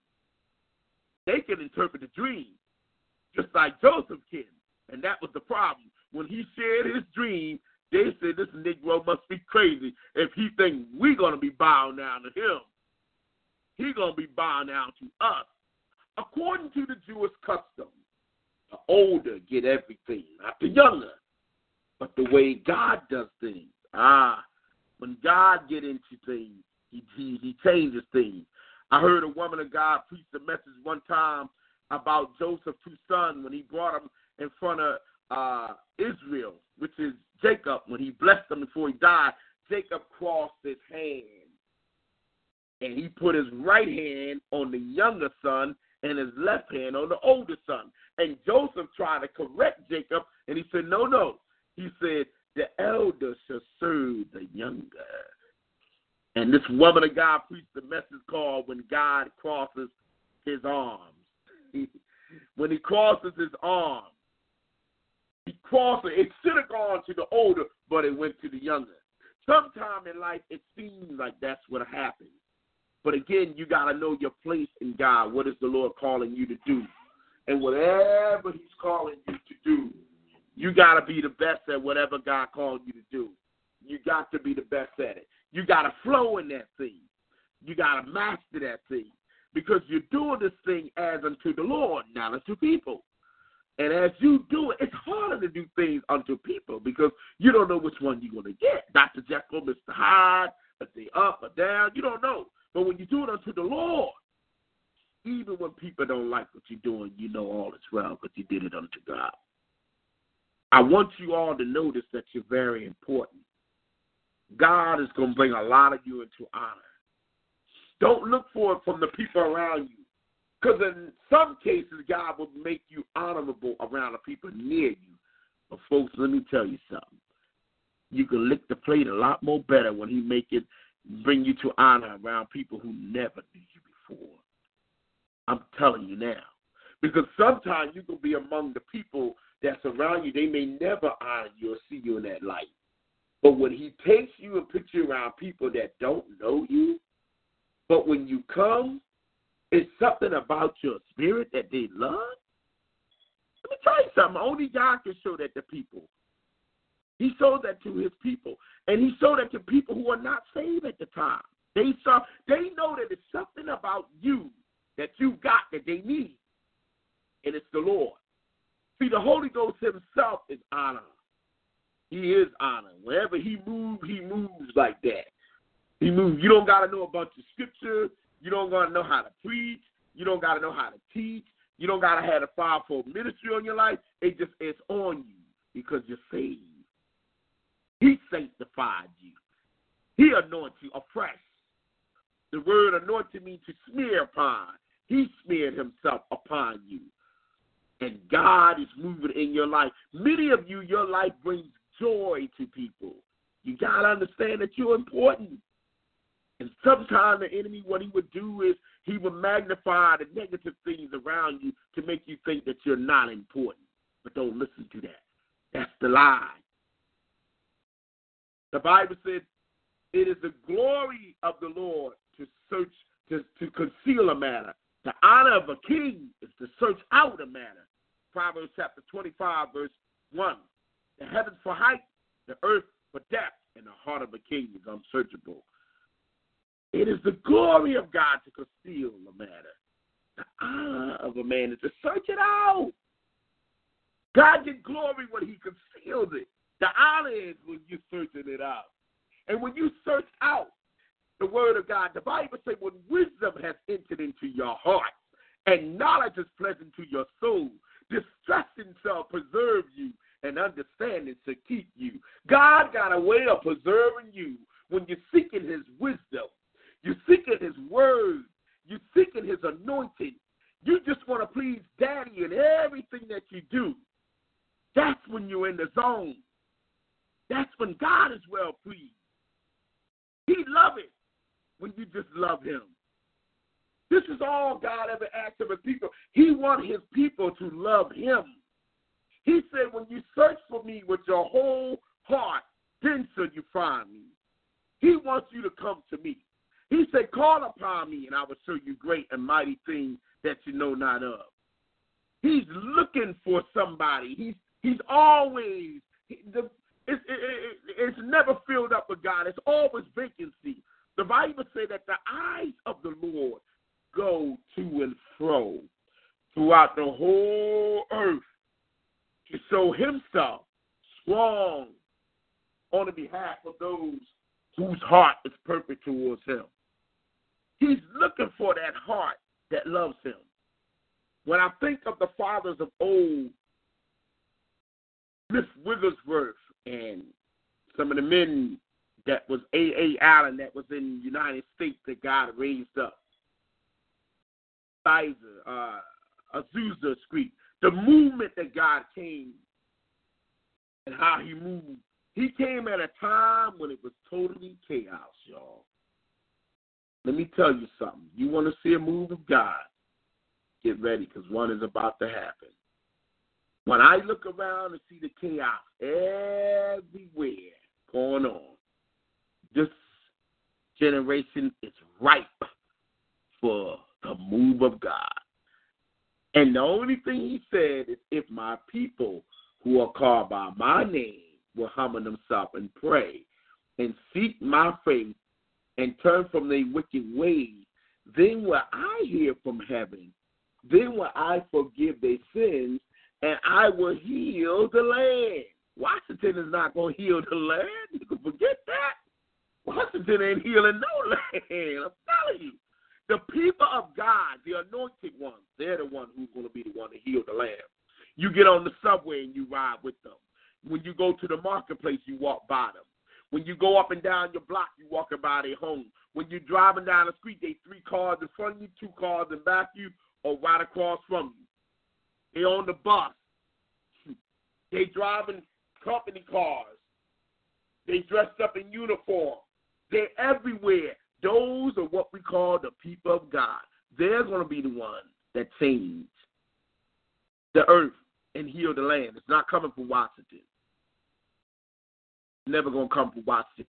They can interpret the dream, just like Joseph can. And that was the problem. When he shared his dream, they said this Negro must be crazy if he think we're gonna be bowing down to him. He gonna be bowing down to us. According to the Jewish custom, the older get everything, not the younger. But the way God does things, ah, when God get into things, he, he, he changes things. I heard a woman of God preach a message one time about Joseph's two sons when he brought them in front of uh, Israel, which is Jacob. When he blessed them before he died, Jacob crossed his hand. And he put his right hand on the younger son and his left hand on the older son. And Joseph tried to correct Jacob, and he said, No, no. He said, The elder shall serve the younger. And this woman of God preached the message called When God Crosses His Arms. (laughs) when he crosses his arms, he crosses, it should have gone to the older, but it went to the younger. Sometime in life, it seems like that's what happens. But again, you got to know your place in God. What is the Lord calling you to do? And whatever He's calling you to do, you got to be the best at whatever God called you to do. You got to be the best at it. You got to flow in that thing. You got to master that thing because you're doing this thing as unto the Lord, not unto people. And as you do it, it's harder to do things unto people because you don't know which one you're going to get. Dr. Jekyll, Mr. Hyde, if they up or down, you don't know. But when you do it unto the Lord, even when people don't like what you're doing, you know all is well because you did it unto God. I want you all to notice that you're very important. God is going to bring a lot of you into honor. Don't look for it from the people around you. Because in some cases, God will make you honorable around the people near you. But folks, let me tell you something. You can lick the plate a lot more better when He make it bring you to honor around people who never knew you before. I'm telling you now. Because sometimes you can be among the people that's around you, they may never honor you or see you in that light. But when he takes you and puts you around people that don't know you, but when you come, it's something about your spirit that they love. Let me tell you something. Only God can show that to people. He showed that to his people. And he showed that to people who are not saved at the time. They saw they know that it's something about you that you got that they need. And it's the Lord. See, the Holy Ghost himself is honor. He is honor. Wherever he moves, he moves like that. He moves. You don't gotta know a bunch of scripture. You don't gotta know how to preach. You don't gotta know how to teach. You don't gotta have a fivefold ministry on your life. It just it's on you because you're saved. He sanctified you. He anointed you afresh. The word anointed means to smear upon. He smeared himself upon you. And God is moving in your life. Many of you, your life brings joy to people. You got to understand that you're important. And sometimes the enemy, what he would do is he would magnify the negative things around you to make you think that you're not important. But don't listen to that. That's the lie. The Bible said it is the glory of the Lord to search, to, to conceal a matter. The honor of a king is to search out a matter. Proverbs chapter 25, verse 1. The heavens for height, the earth for depth, and the heart of a king is unsearchable. It is the glory of God to conceal a matter. The honor of a man is to search it out. God get glory when he conceals it. The honor is when you're searching it out. And when you search out the word of God, the Bible says when wisdom has entered into your heart and knowledge is pleasant to your soul, distressing shall preserve you and understanding to keep you. God got a way of preserving you when you're seeking his wisdom. You're seeking his word. You're seeking his anointing. You just want to please daddy in everything that you do. That's when you're in the zone. That's when God is well pleased. He love it when you just love him. This is all God ever asked of his people. He wants his people to love him. He said, when you search for me with your whole heart, then shall you find me. He wants you to come to me. He said, call upon me, and I will show you great and mighty things that you know not of. He's looking for somebody. He's he's always the it's, it, it's never filled up with God. It's always vacancy. The Bible says that the eyes of the Lord go to and fro throughout the whole earth to show himself strong on the behalf of those whose heart is perfect towards him. He's looking for that heart that loves him. When I think of the fathers of old, Smith Wigglesworth and some of the men that was A. A. Allen that was in the United States that God raised up. Sizer, uh, Azusa Street. The movement that God came and how he moved. He came at a time when it was totally chaos, y'all. Let me tell you something. You want to see a move of God? Get ready because one is about to happen. When I look around and see the chaos everywhere going on, this generation is ripe for the move of God. And the only thing he said is if my people who are called by my name will humble themselves and pray and seek my face and turn from their wicked ways, then will I hear from heaven. Then will I forgive their sins and I will heal the land. Washington is not going to heal the land. You can forget that. Washington ain't healing no (laughs) land. I'm telling you. The people of God, the anointed ones, they're the one who's going to be the one to heal the land. You get on the subway and you ride with them. When you go to the marketplace, you walk by them. When you go up and down your block, you walking by their home. When you're driving down the street, they three cars in front of you, two cars in back of you, or right across from you. They on the bus. (laughs) They driving company cars. They dressed up in uniform. They're everywhere. Those are what we call the people of God. They're going to be the ones that change the earth and heal the land. It's not coming from Washington. Never going to come from Washington.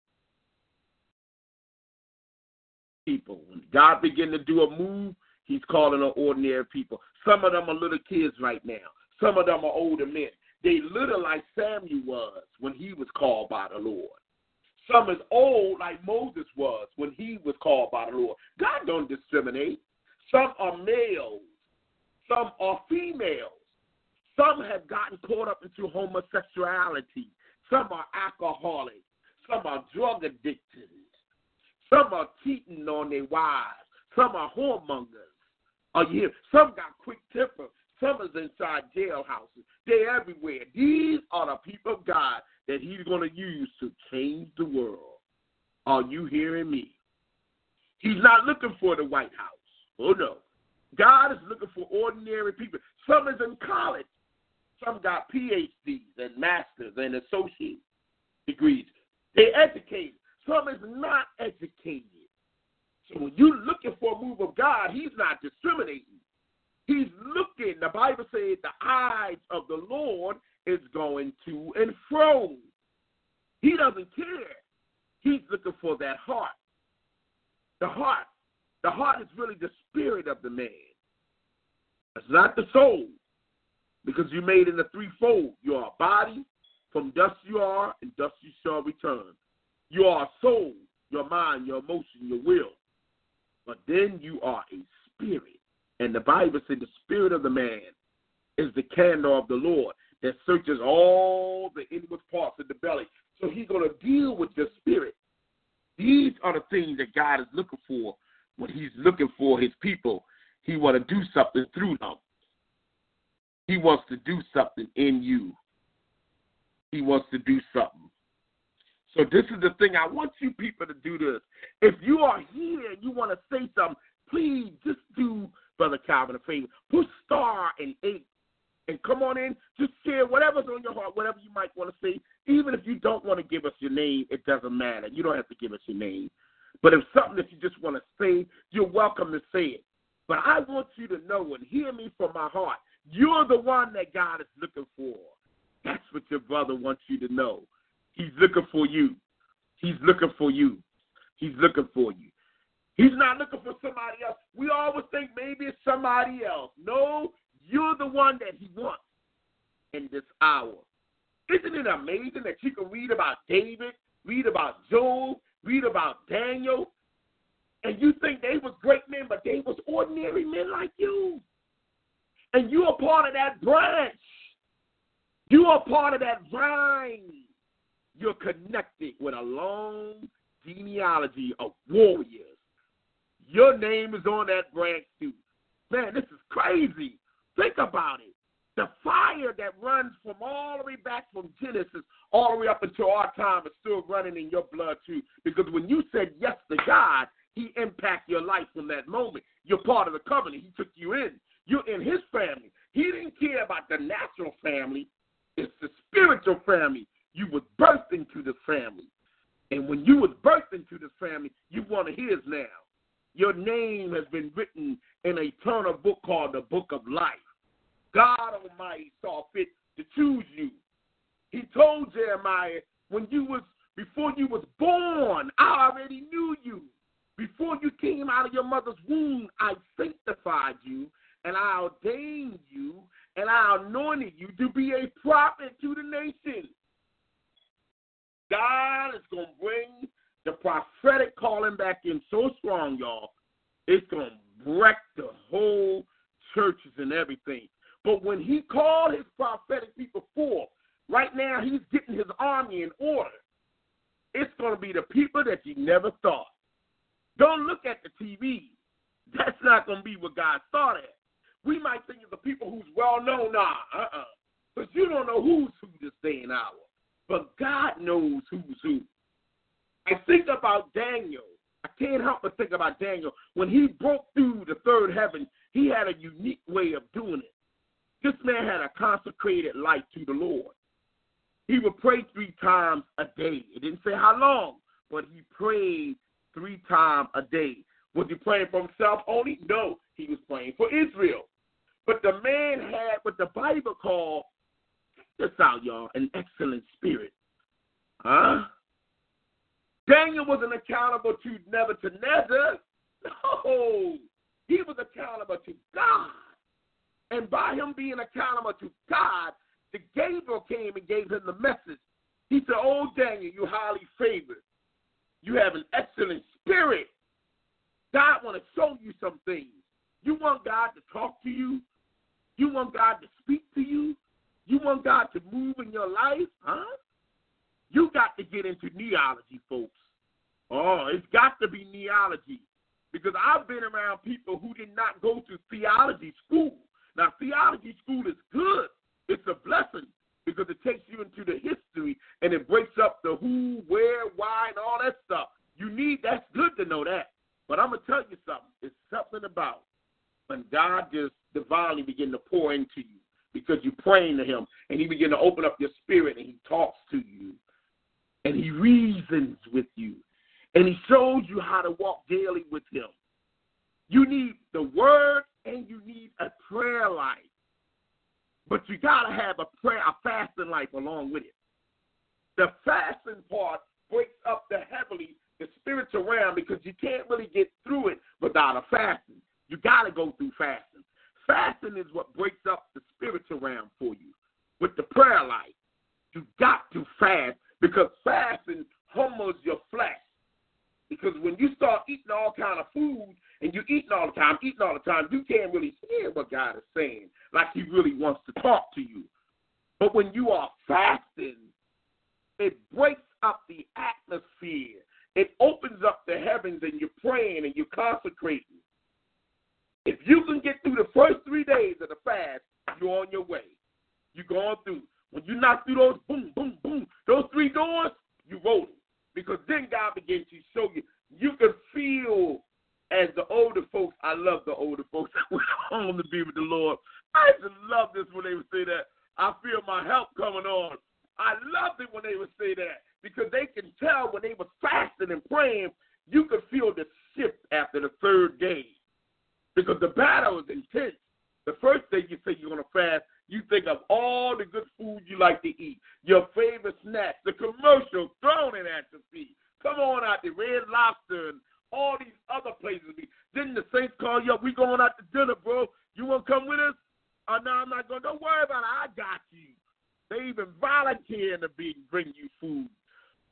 People. When God begin to do a move, He's calling on ordinary people. Some of them are little kids right now. Some of them are older men. They little like Samuel was when he was called by the Lord. Some is old like Moses was when he was called by the Lord. God don't discriminate. Some are males. Some are females. Some have gotten caught up into homosexuality. Some are alcoholics. Some are drug addicted. Some are cheating on their wives. Some are whoremongers. Are you? Some got quick temper. Some is inside jailhouses. They're everywhere. These are the people of God that He's going to use to change the world. Are you hearing me? He's not looking for the White House. Oh, no. God is looking for ordinary people. Some is in college. Some got PhDs and masters and associate degrees. They educated. Some is not educated. So when you're looking for a move of God, He's not discriminating. He's looking. The Bible says the eyes of the Lord is going to and fro. He doesn't care. He's looking for that heart. The heart. The heart is really the spirit of the man. It's not the soul. Because you're made in the threefold. You are a body, from dust you are, and dust you shall return. You are a soul, your mind, your emotion, your will. But then you are a spirit. And the Bible said the spirit of the man is the candle of the Lord that searches all the inward parts of the belly. So he's going to deal with your spirit. These are the things that God is looking for when he's looking for his people. He want to do something through them. He wants to do something in you. He wants to do something. So this is the thing. I want you people to do this. If you are here and you want to say something, please just do Brother Calvin a favor. Put star and eight and come on in. Just share whatever's on your heart, whatever you might want to say. Even if you don't want to give us your name, it doesn't matter. You don't have to give us your name. But if something that you just want to say, you're welcome to say it. But I want you to know and hear me from my heart. You're the one that God is looking for. That's what your brother wants you to know. He's looking for you. He's looking for you. He's looking for you. He's not looking for somebody else. We always think maybe it's somebody else. No, you're the one that he wants in this hour. Isn't it amazing that you can read about David, read about Job, read about Daniel, and you think they was great men, but they was ordinary men like you. And you are part of that branch. You are part of that vine. You're connected with a long genealogy of warriors. Your name is on that branch too. Man, this is crazy. Think about it. The fire that runs from all the way back from Genesis all the way up until our time is still running in your blood too. Because when you said yes to God, He impacted your life from that moment. You're part of the covenant. He took you in. You're in His family. He didn't care about the natural family. It's the spiritual family. You was birthed into the family. And when you was birthed into this family, you one of his now. Your name has been written in an eternal book called the Book of Life. God Almighty saw fit to choose you. He told Jeremiah, when you was before you was born, I already knew you. Before you came out of your mother's womb, I sanctified you and I ordained you and I anointed you to be a prophet to the nation. God is going to bring the prophetic calling back in so strong, y'all. It's going to wreck the whole churches and everything. But when he called his prophetic people forth, right now he's getting his army in order. It's going to be the people that you never thought. Don't look at the TV. That's not going to be what God thought at. We might think of the people who's well known. Nah, uh-uh. Because you don't know who's who this day and hour. But God knows who's who. I think about Daniel. I can't help but think about Daniel. When he broke through the third heaven, he had a unique way of doing it. This man had a consecrated life to the Lord. He would pray three times a day. It didn't say how long, but he prayed three times a day. Was he praying for himself only? No, he was praying for Israel. But the man had what the Bible called, this out, y'all, an excellent spirit. Huh? Daniel wasn't accountable to Nebuchadnezzar. No, he was accountable to God. And by him being accountable to God, the Gabriel came and gave him the message. He said, Oh, Daniel, you highly favored. You have an excellent spirit. God want to show you some things. You want God to talk to you. You want God to speak to you? You want God to move in your life? Huh? You got to get into kneeology, folks. Oh, it's got to be kneeology. Because I've been around people who did not go to theology school. Now, theology school is good. It's a blessing because it takes you into the history and it breaks up the who, where, why, and all that stuff. You need that's good to know that. But I'm gonna tell you something. It's something about when God just divinely begin to pour into you because you're praying to Him, and He begin to open up your spirit, and He talks to you, and He reasons with you, and He shows you how to walk daily with Him. You need the Word, and you need a prayer life, but you gotta have a prayer, a fasting life along with it. The fasting part breaks up the heavily, the spiritual realm, because you can't really get through it without a fasting. You got to go through fasting. Fasting is what breaks up the spiritual realm for you. With the prayer life, you got to fast because fasting humbles your flesh. Because when you start eating all kind of food and you're eating all the time, eating all the time, you can't really hear what God is saying like He really wants to talk to you. But when you are fasting, it breaks up the atmosphere. It opens up the heavens and you're praying and you're consecrating. If you can get through the first three days of the fast, you're on your way. You're going through. When you knock through those boom, boom, boom, those three doors, you rolling. Because then God begins to show you. You can feel as the older folks, I love the older folks (laughs) went home to be with the Lord. I used to love this when they would say that. I feel my help coming on. I loved it when they would say that because they can tell when they were fasting and praying, you could feel the shift after the third day because the battle is intense. The first day you say you're going to fast, you think of all the good food you like to eat, your favorite snacks, the commercials thrown in at your feet. Come on out the Red Lobster and all these other places. Then the Saints call you up. We going out to dinner, bro. You want to come with us? Oh, no, I'm not going. Don't worry about it. I got you. They even volunteer to be, bring you food.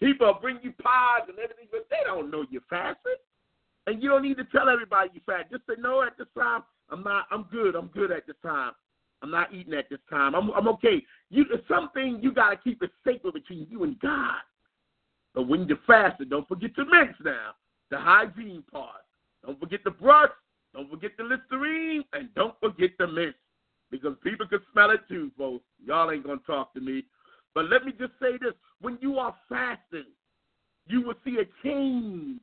People bring you pies and everything, but they don't know you're fasting. And you don't need to tell everybody you fat. Just say, no, at this time, I'm not, I'm good. I'm good at this time. I'm not eating at this time. I'm, I'm okay. You, something you got to keep it sacred between you and God. But when you're fasting, don't forget to mix now, the hygiene part. Don't forget the brush. Don't forget the Listerine. And don't forget the mint. Because people can smell it too, folks. Y'all ain't going to talk to me. But let me just say this. When you are fasting, you will see a change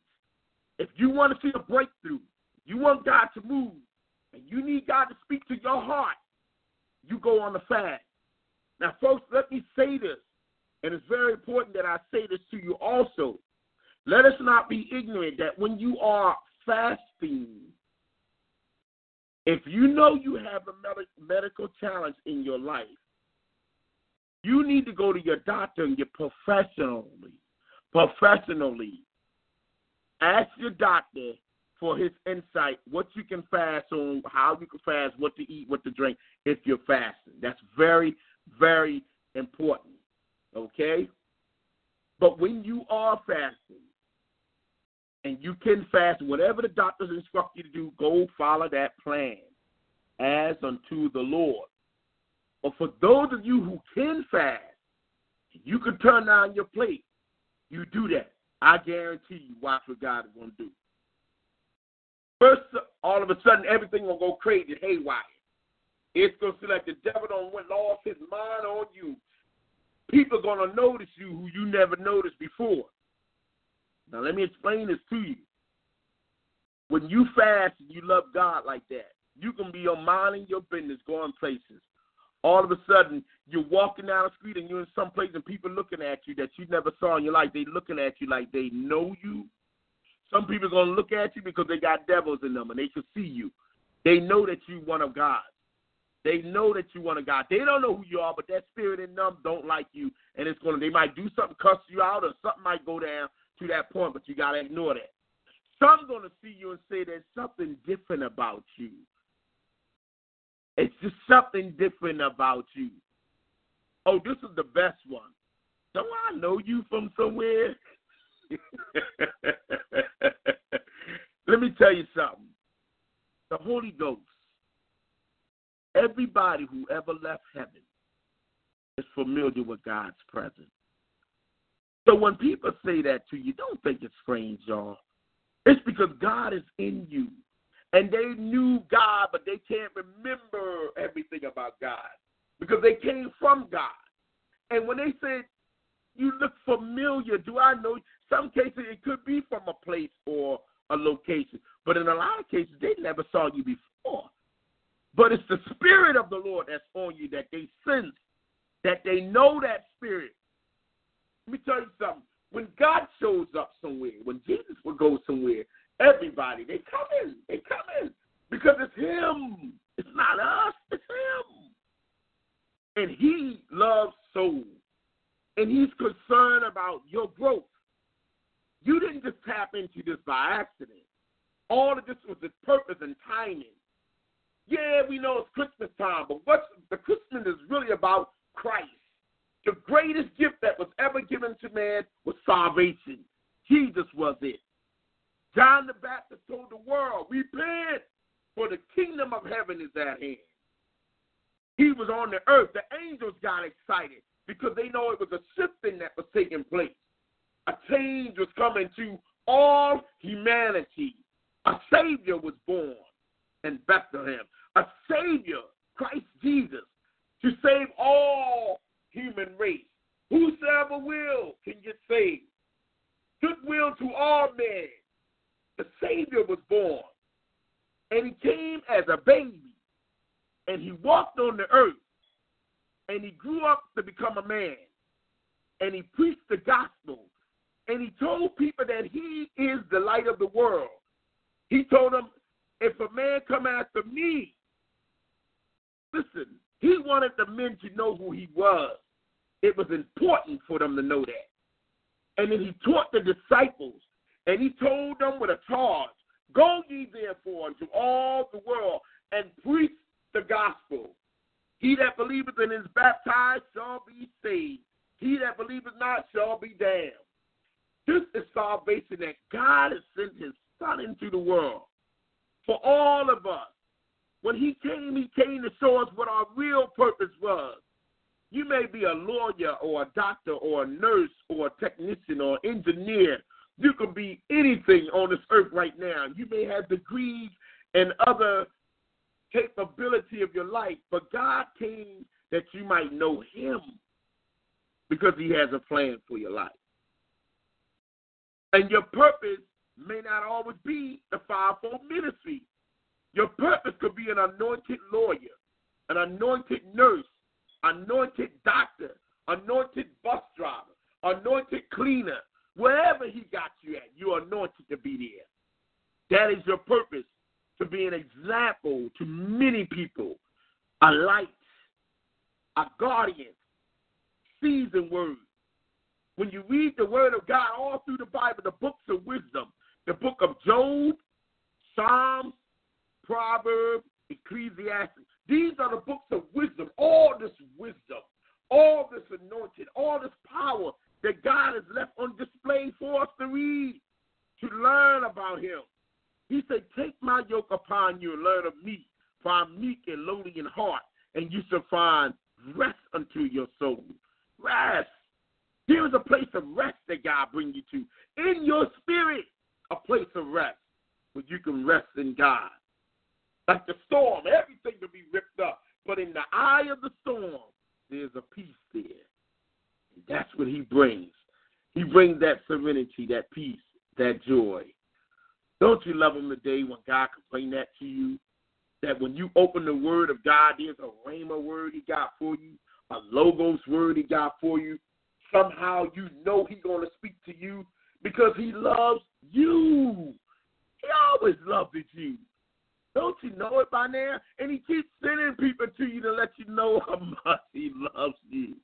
if you want to see a breakthrough, you want God to move, and you need God to speak to your heart, you go on the fast. Now, folks, let me say this, and it's very important that I say this to you also. Let us not be ignorant that when you are fasting, if you know you have a medical challenge in your life, you need to go to your doctor and get professionally, professionally Ask your doctor for his insight, what you can fast on, how you can fast, what to eat, what to drink if you're fasting. That's very, very important. Okay? But when you are fasting, and you can fast, whatever the doctors instruct you to do, go follow that plan as unto the Lord. But for those of you who can fast, you can turn down your plate. You do that. I guarantee you, watch what God is going to do. First, all of a sudden, everything will go crazy, haywire. It's going to feel like the devil don't went lost his mind on you. People are going to notice you who you never noticed before. Now, let me explain this to you. When you fast and you love God like that, you can be on minding your business, going places all of a sudden you're walking down the street and you're in some place and people looking at you that you never saw in your life. They looking at you like they know you. Some people are gonna look at you because they got devils in them and they can see you. They know that you one of God. They know that you one of God. They don't know who you are, but that spirit in them don't like you, and it's gonna. They might do something, cuss you out, or something might go down to that point, but you gotta ignore that. Some gonna see you and say there's something different about you. It's just something different about you. Oh, this is the best one. Don't I know you from somewhere? (laughs) Let me tell you something. The Holy Ghost, everybody who ever left heaven is familiar with God's presence. So when people say that to you, don't think it's strange, y'all. It's because God is in you and they knew God, but they can't remember everything about God because they came from God. And when they said, You look familiar, do I know? Some cases it could be from a place or a location, but in a lot of cases they never saw you before. But it's the Spirit of the Lord that's on you that they sense, that they know that Spirit. Let me tell you something. When God shows up somewhere, when Jesus would go somewhere, everybody, they come in. They come in. Because it's Him. It's not us, it's Him. And He loves souls. And He's concerned about your growth. You didn't just tap into this by accident. All of this was its purpose and timing. Yeah, we know it's Christmas time, but what the Christmas is really about Christ. The greatest gift that was ever given to man was salvation. Jesus was it. John the Baptist told the world, repent, for the kingdom of heaven is at hand. He was on the earth. The angels got excited because they know it was a shifting that was taking place. A change was coming to all humanity. A Savior was born in Bethlehem. A Savior, Christ Jesus, to save all human race. Whosoever will can get saved. Goodwill to all men. The Savior was born. And he came as a baby. And he walked on the earth. And he grew up to become a man. And he preached the gospel. And he told people that he is the light of the world. He told them, if a man come after me, listen, he wanted the men to know who he was. It was important for them to know that. And then he taught the disciples, and he told them with a charge Go ye therefore into all the world and preach the gospel. He that believeth and is baptized shall be saved. He that believeth not shall be damned. This is salvation that God has sent his Son into the world for all of us. When he came, he came to show us what our real purpose was. You may be a lawyer or a doctor or a nurse or a technician or engineer. You can be anything on this earth right now. You may have degrees and other capability of your life, but God came that you might know him because he has a plan for your life. And your purpose may not always be the fivefold ministry. Your purpose could be an anointed lawyer, an anointed nurse, anointed doctor, anointed bus driver, anointed cleaner. Wherever he got you at, you're anointed to be there. That is your purpose, to be an example to many people, a light, a guardian, seasoned word. When you read the word of God all through the Bible, the books of wisdom, the book of Job, Psalms, Proverbs, Ecclesiastes. These are the books of wisdom. All this wisdom, all this anointing, all this power that God has left on display for us to read, to learn about Him. He said, Take my yoke upon you and learn of me, for I'm meek and lowly in heart, and you shall find rest unto your soul. Rest. Here is a place of rest that God bring you to in your spirit a place of rest where you can rest in God. Like the storm, everything will be ripped up. But in the eye of the storm, there's a peace there. And that's what he brings. He brings that serenity, that peace, that joy. Don't you love him today when God can bring that to you? That when you open the word of God, there's a rhema word he got for you, a logos word he got for you. Somehow you know he's going to speak to you because he loves you. He always loved you. Don't you know it by now? And he keeps sending people to you to let you know how much he loves you.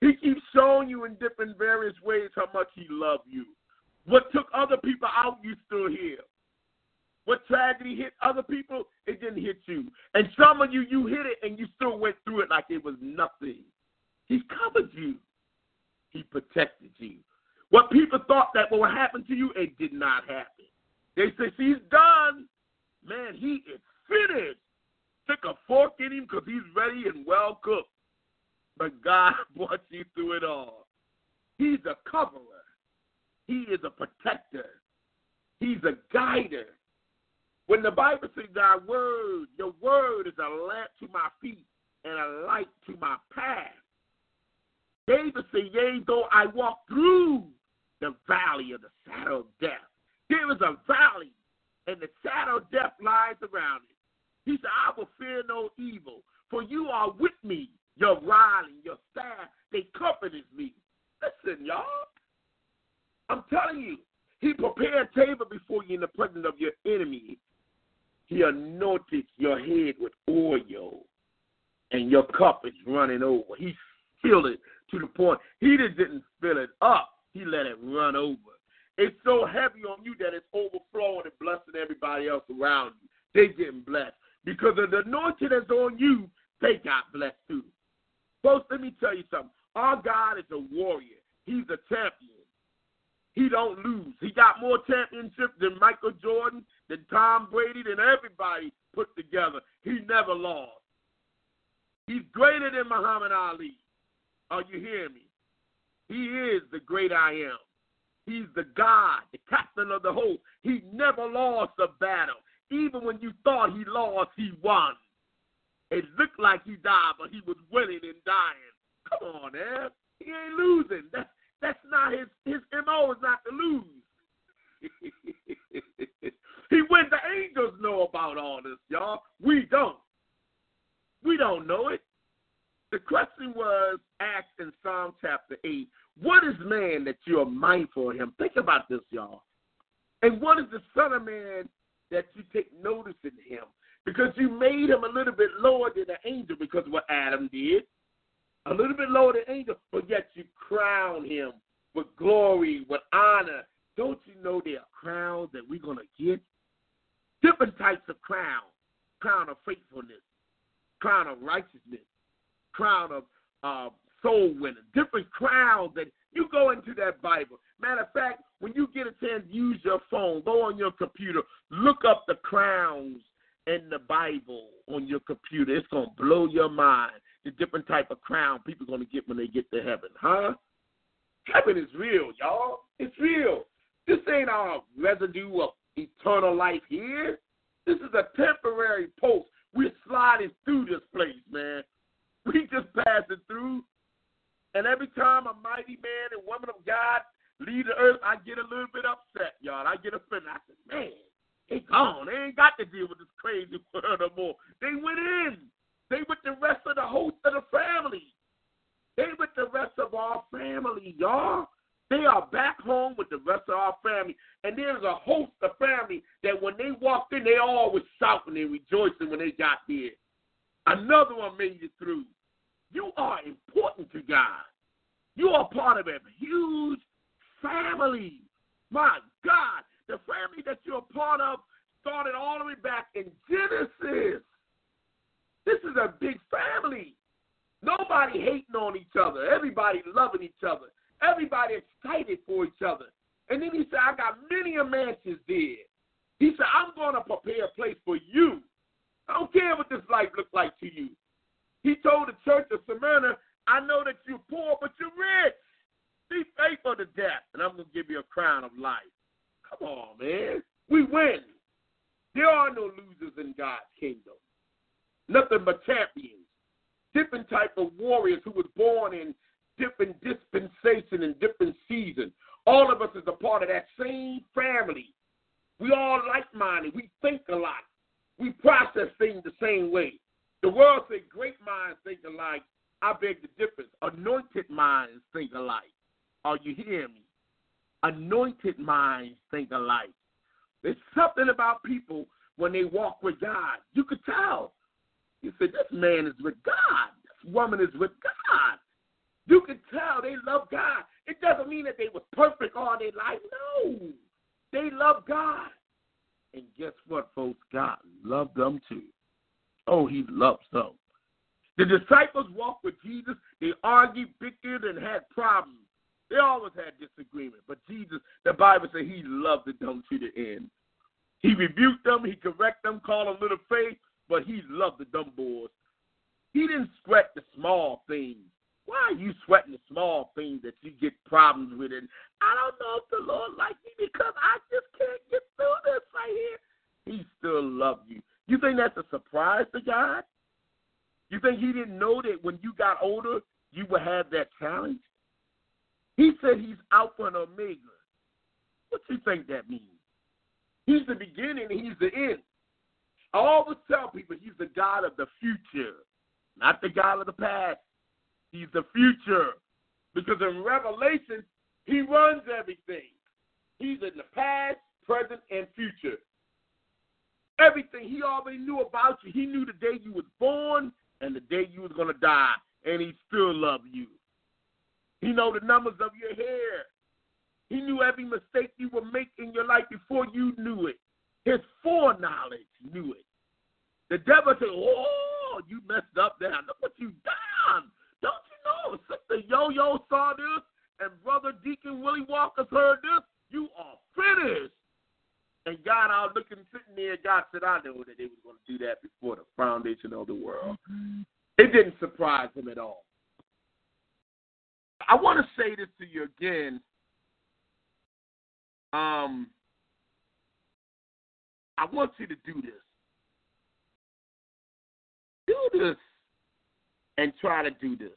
He keeps showing you in different various ways how much he loves you. What took other people out, you still here. What tragedy hit other people, it didn't hit you. And some of you, you hit it and you still went through it like it was nothing. He covered you. He protected you. What people thought that would happen to you, it did not happen. They say, he's done. Man, he is finished. Stick a fork in him because he's ready and well cooked. But God (laughs) brought you through it all. He's a coverer. He is a protector. He's a guider. When the Bible says thy word, your word is a lamp to my feet and a light to my path. David said, Yea, though I walk through the valley of the shadow of death. There is a valley, and the shadow of death lies around it. He said, I will fear no evil, for you are with me. Your rod and your staff, they comforted me. Listen, y'all. I'm telling you, he prepared table before you in the presence of your enemy. He anointed your head with oil, and your cup is running over. He filled it to the point. He just didn't fill it up. He let it run over. It's so heavy on you that it's overflowing and blessing everybody else around you. They getting blessed. Because of the anointing that's on you, they got blessed too. Folks, let me tell you something. Our God is a warrior. He's a champion. He don't lose. He got more championships than Michael Jordan, than Tom Brady, than everybody put together. He never lost. He's greater than Muhammad Ali. Are you hearing me? He is the great I am. He's the God, the captain of the host. He never lost a battle. Even when you thought he lost, he won. It looked like he died, but he was winning and dying. Come on, man. He ain't losing. That's that's not his his MO is not to lose. (laughs) he wins the angels know about all this, y'all. We don't. We don't know it. The question was asked in Psalm chapter 8 What is man that you are mindful of him? Think about this, y'all. And what is the Son of Man that you take notice in him? Because you made him a little bit lower than an angel because of what Adam did. A little bit lower than angel, but yet you crown him with glory, with honor. Don't you know there are crowns that we're going to get? Different types of crowns crown of faithfulness, crown of righteousness, crown of uh, soul winners, different crowns that you go into that Bible. Matter of fact, when you get a chance, use your phone, go on your computer, look up the crowns in the Bible on your computer. It's gonna blow your mind. The different type of crown people gonna get when they get to heaven, huh? Heaven is real, y'all. It's real. This ain't our residue of eternal life here. This is a temporary post. We're sliding through this place, man. (laughs) We just passing through. And every time a mighty man and woman of God leave the earth, I get a little bit upset, y'all. I get offended. I said, man, they gone. They ain't got to deal with this crazy world no more. They went in. They with the rest of the host of the family. They with the rest of our family, y'all. They are back home with the rest of our family. And there's a host of family that when they walked in, they all was shouting and rejoicing when they got there. Another one made it through. You are important to God. You are part of a huge family. My God, the family that you're part of started all the way back in Genesis. This is a big family. Nobody hating on each other. Everybody loving each other. Everybody excited for each other. And then he said, I got many a mansions there. He said, I'm going to prepare a place for you. I don't care what this life looks like to you. He told the church of Smyrna, I know that you're poor, but you're rich. Be faithful to death, and I'm going to give you a crown of life. Come on, man. We win. There are no losers in God's kingdom. Nothing but champions. Different type of warriors who was born in different dispensation and different season. All of us is a part of that same family. We all like-minded. We think a lot. We process things the same way. The world says great minds think alike. I beg the difference. Anointed minds think alike. Are you hearing me? Anointed minds think alike. There's something about people when they walk with God. You could tell. You said, this man is with God. This woman is with God. You can tell they love God. It doesn't mean that they were perfect all their life. No. They love God. And guess what, folks? God loved them too. Oh, he loves them. The disciples walked with Jesus. They argued, bickered, and had problems. They always had disagreement. But Jesus, the Bible says he loved them to the end. He rebuked them, he corrected them, called them little faith, but he loved the dumb boys. He didn't sweat the small things. Why are you sweating the small things that you get problems with? And I don't know if the Lord likes me because I just can't get through this right here. He still loves you. You think that's a surprise to God? You think He didn't know that when you got older, you would have that challenge? He said He's Alpha and Omega. What do you think that means? He's the beginning and He's the end. I always tell people he's the God of the future, not the God of the past. He's the future. Because in Revelation, he runs everything. He's in the past, present, and future. Everything he already knew about you. He knew the day you was born and the day you was gonna die, and he still love you. He know the numbers of your hair. He knew every mistake you would make in your life before you knew it. His foreknowledge knew it. The devil said, "Oh, you messed up there. Look what you done. Don't you know? Sister Yo-Yo saw this, and Brother Deacon Willie Walker's heard this. You are finished." And God out looking, sitting there, God said, I know that they was going to do that before the foundation of the world. Mm-hmm. It didn't surprise him at all. I want to say this to you again. Um, I want you to do this. Do this and try to do this.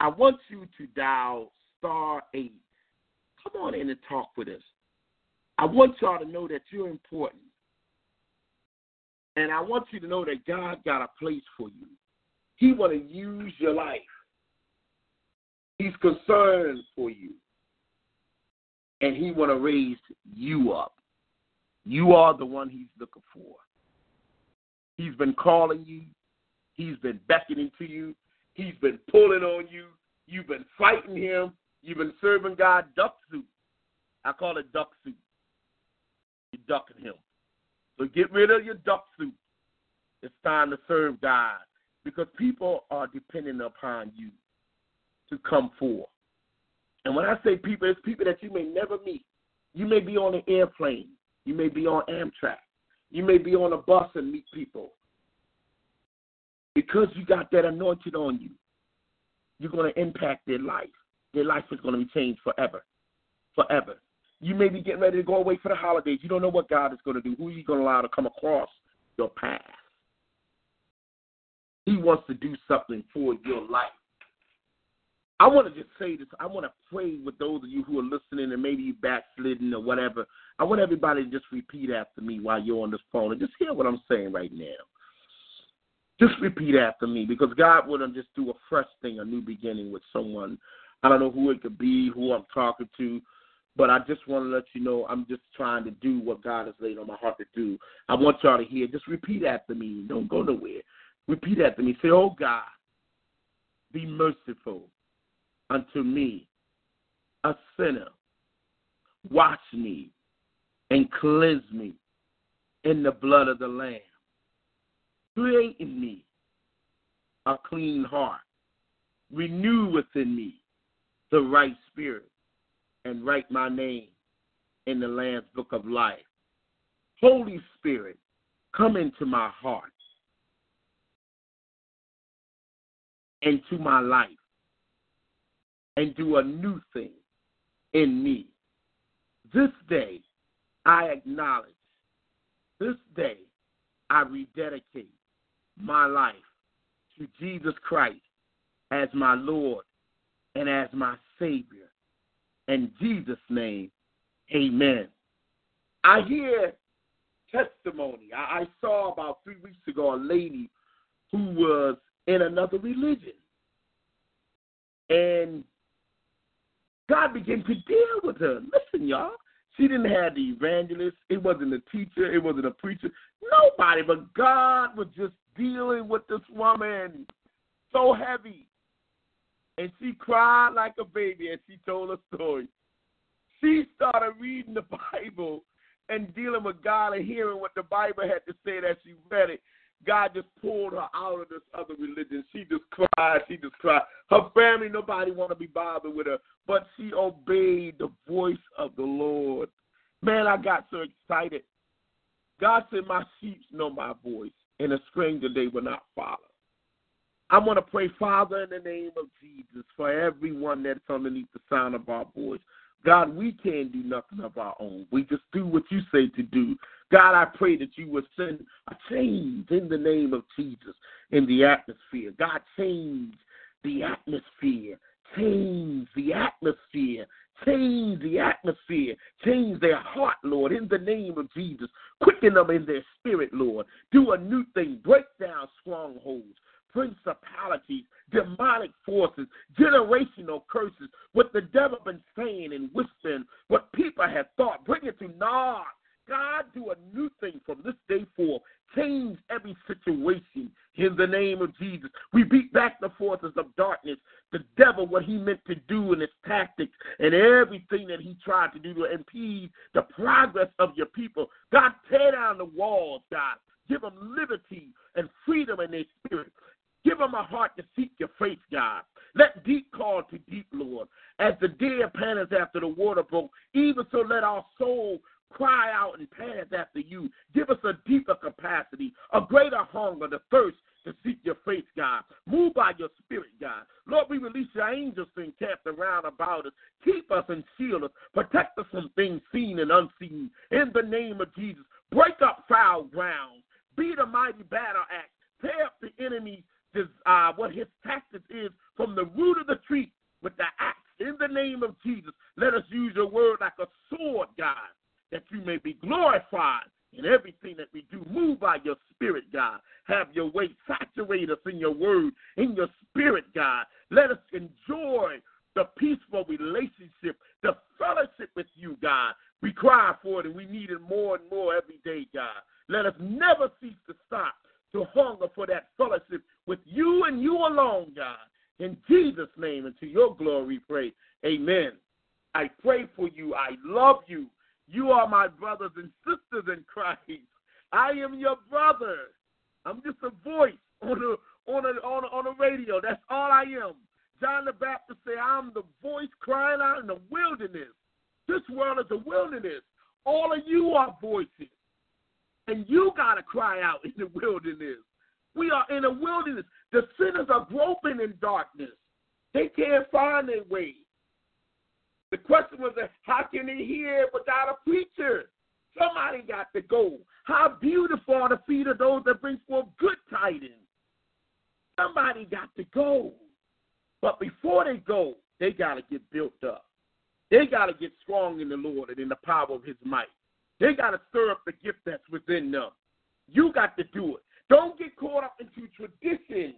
I want you to dial star eight. Come on in and talk with us. I want y'all to know that you're important. And I want you to know that God got a place for you. He want to use your life. He's concerned for you. And he want to raise you up. You are the one he's looking for. He's been calling you. He's been beckoning to you. He's been pulling on you. You've been fighting him. You've been serving God duck soup. I call it duck soup. You're ducking him. So get rid of your duck suit. It's time to serve God because people are depending upon you to come forth. And when I say people, it's people that you may never meet. You may be on an airplane. You may be on Amtrak. You may be on a bus and meet people. Because you got that anointed on you, you're going to impact their life. Their life is going to be changed forever. Forever. You may be getting ready to go away for the holidays. You don't know what God is going to do. Who He's going to allow to come across your path. He wants to do something for your life. I want to just say this. I want to pray with those of you who are listening and maybe you backslidden or whatever. I want everybody to just repeat after me while you're on this phone and just hear what I'm saying right now. Just repeat after me because God to just do a fresh thing, a new beginning with someone. I don't know who it could be, who I'm talking to, but I just want to let you know I'm just trying to do what God has laid on my heart to do. I want y'all to hear. Just repeat after me. Don't go nowhere. Repeat after me. Say, Oh God, be merciful unto me, a sinner. Wash me and cleanse me in the blood of the Lamb. Create in me a clean heart. Renew within me the right spirit and write my name in the Lamb's book of life. Holy Spirit, come into my heart, into my life, and do a new thing in me. This day, I acknowledge, this day, I rededicate my life to Jesus Christ as my Lord and as my Savior. In Jesus' name, amen. I hear testimony. I, I saw about three weeks ago a lady who was in another religion. And God began to deal with her. Listen, y'all. She didn't have the evangelist. It wasn't a teacher. It wasn't a preacher. Nobody. But God was just dealing with this woman so heavy and she cried like a baby and she told a story. She started reading the (laughs) Bible and dealing with God and hearing what the Bible had to say that she read it. God just pulled her out of this other religion. She just cried. She just cried. Her family, nobody want to be bothered with her, but she obeyed the voice of the Lord. Man, I got so excited. God said, My sheep know my voice, and a stranger they will not follow. I want to pray, Father, in the name of Jesus, for everyone that's underneath the sound of our voice. God, we can't do nothing of our own. We just do what you say to do. God, I pray that you would send a change in the name of Jesus in the atmosphere. God, change the atmosphere. Change the atmosphere Change the atmosphere. Change their heart, Lord, in the name of Jesus. Quicken them in their spirit, Lord. Do a new thing. Break down strongholds principalities, demonic forces, generational curses, what the devil been saying and whispering, what people have thought. Bring it to naught. God, do a new thing from this day forth. Change every situation in the name of Jesus. We beat back the forces of darkness, the devil, what he meant to do and his tactics and everything that he tried to do to impede the progress of your people. God, tear down the walls, God. Give them liberty and freedom in their spirit. Give them a heart to seek your face, God. Let deep call to deep, Lord. As the deer pants after the water brook, even so let our soul cry out and pant after you. Give us a deeper capacity, a greater hunger, the thirst to seek your face, God. Move by your spirit, God. Lord, we release your angels to encamp around about us. Keep us and shield us. Protect us from things seen and unseen. In the name of Jesus, break up foul ground. Be the mighty battle axe. Tear up the enemy's uh, what his tactics is from the root of the tree with the axe. In the name of Jesus, let us use your word like a sword, God, that you may be glorified in everything that we do. Move by your spirit, God. Have your way. Saturate us in your word, in your spirit, God. Let us enjoy the peaceful relationship, the fellowship with you, God. We cry for it and we need it more and more every day, God. Let us never cease to stop to hunger for that fellowship with you and you alone, God. In Jesus' name and to your glory, pray. Amen. I pray for you. I love you. You are my brothers and sisters in Christ. I am your brother. I'm just a voice on a on a on a, on a radio. That's all I am. John the Baptist said, "I'm the voice crying out in the wilderness." This world is a wilderness. All of you are voices. And you got to cry out in the wilderness. We are in a wilderness. The sinners are groping in darkness. Find way. The question was, how can they hear without a preacher? Somebody got to go. How beautiful are the feet of those that bring forth good tidings. Somebody got to go. But before they go, they got to get built up. They got to get strong in the Lord and in the power of his might. They got to stir up the gift that's within them. You got to do it. Don't get caught up into tradition.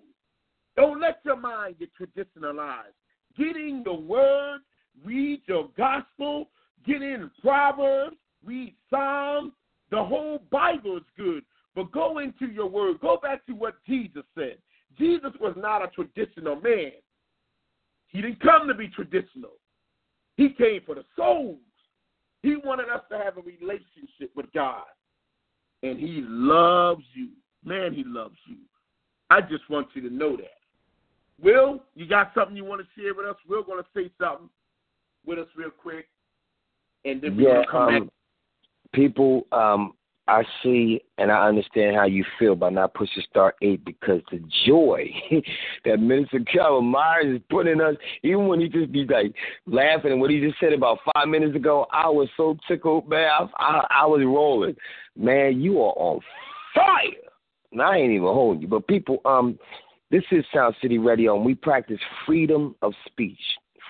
Don't let your mind get traditionalized. Get in the word, read your gospel, get in Proverbs, read Psalms. The whole Bible is good. But go into your word. Go back to what Jesus said. Jesus was not a traditional man. He didn't come to be traditional. He came for the souls. He wanted us to have a relationship with God. And He loves you. Man, He loves you. I just want you to know that. Will, you got something you want to share with us? We're going to say something with us real quick. And then we're yeah, to come um, back. People, um, I see and I understand how you feel by not pushing star eight because the joy (laughs) that Minister Calvin Myers is putting us, even when he just be like laughing and what he just said about five minutes ago, I was so tickled, man. I, I, I was rolling. Man, you are on fire. And I ain't even holding you. But people, um, this is Sound City Radio, and we practice freedom of speech,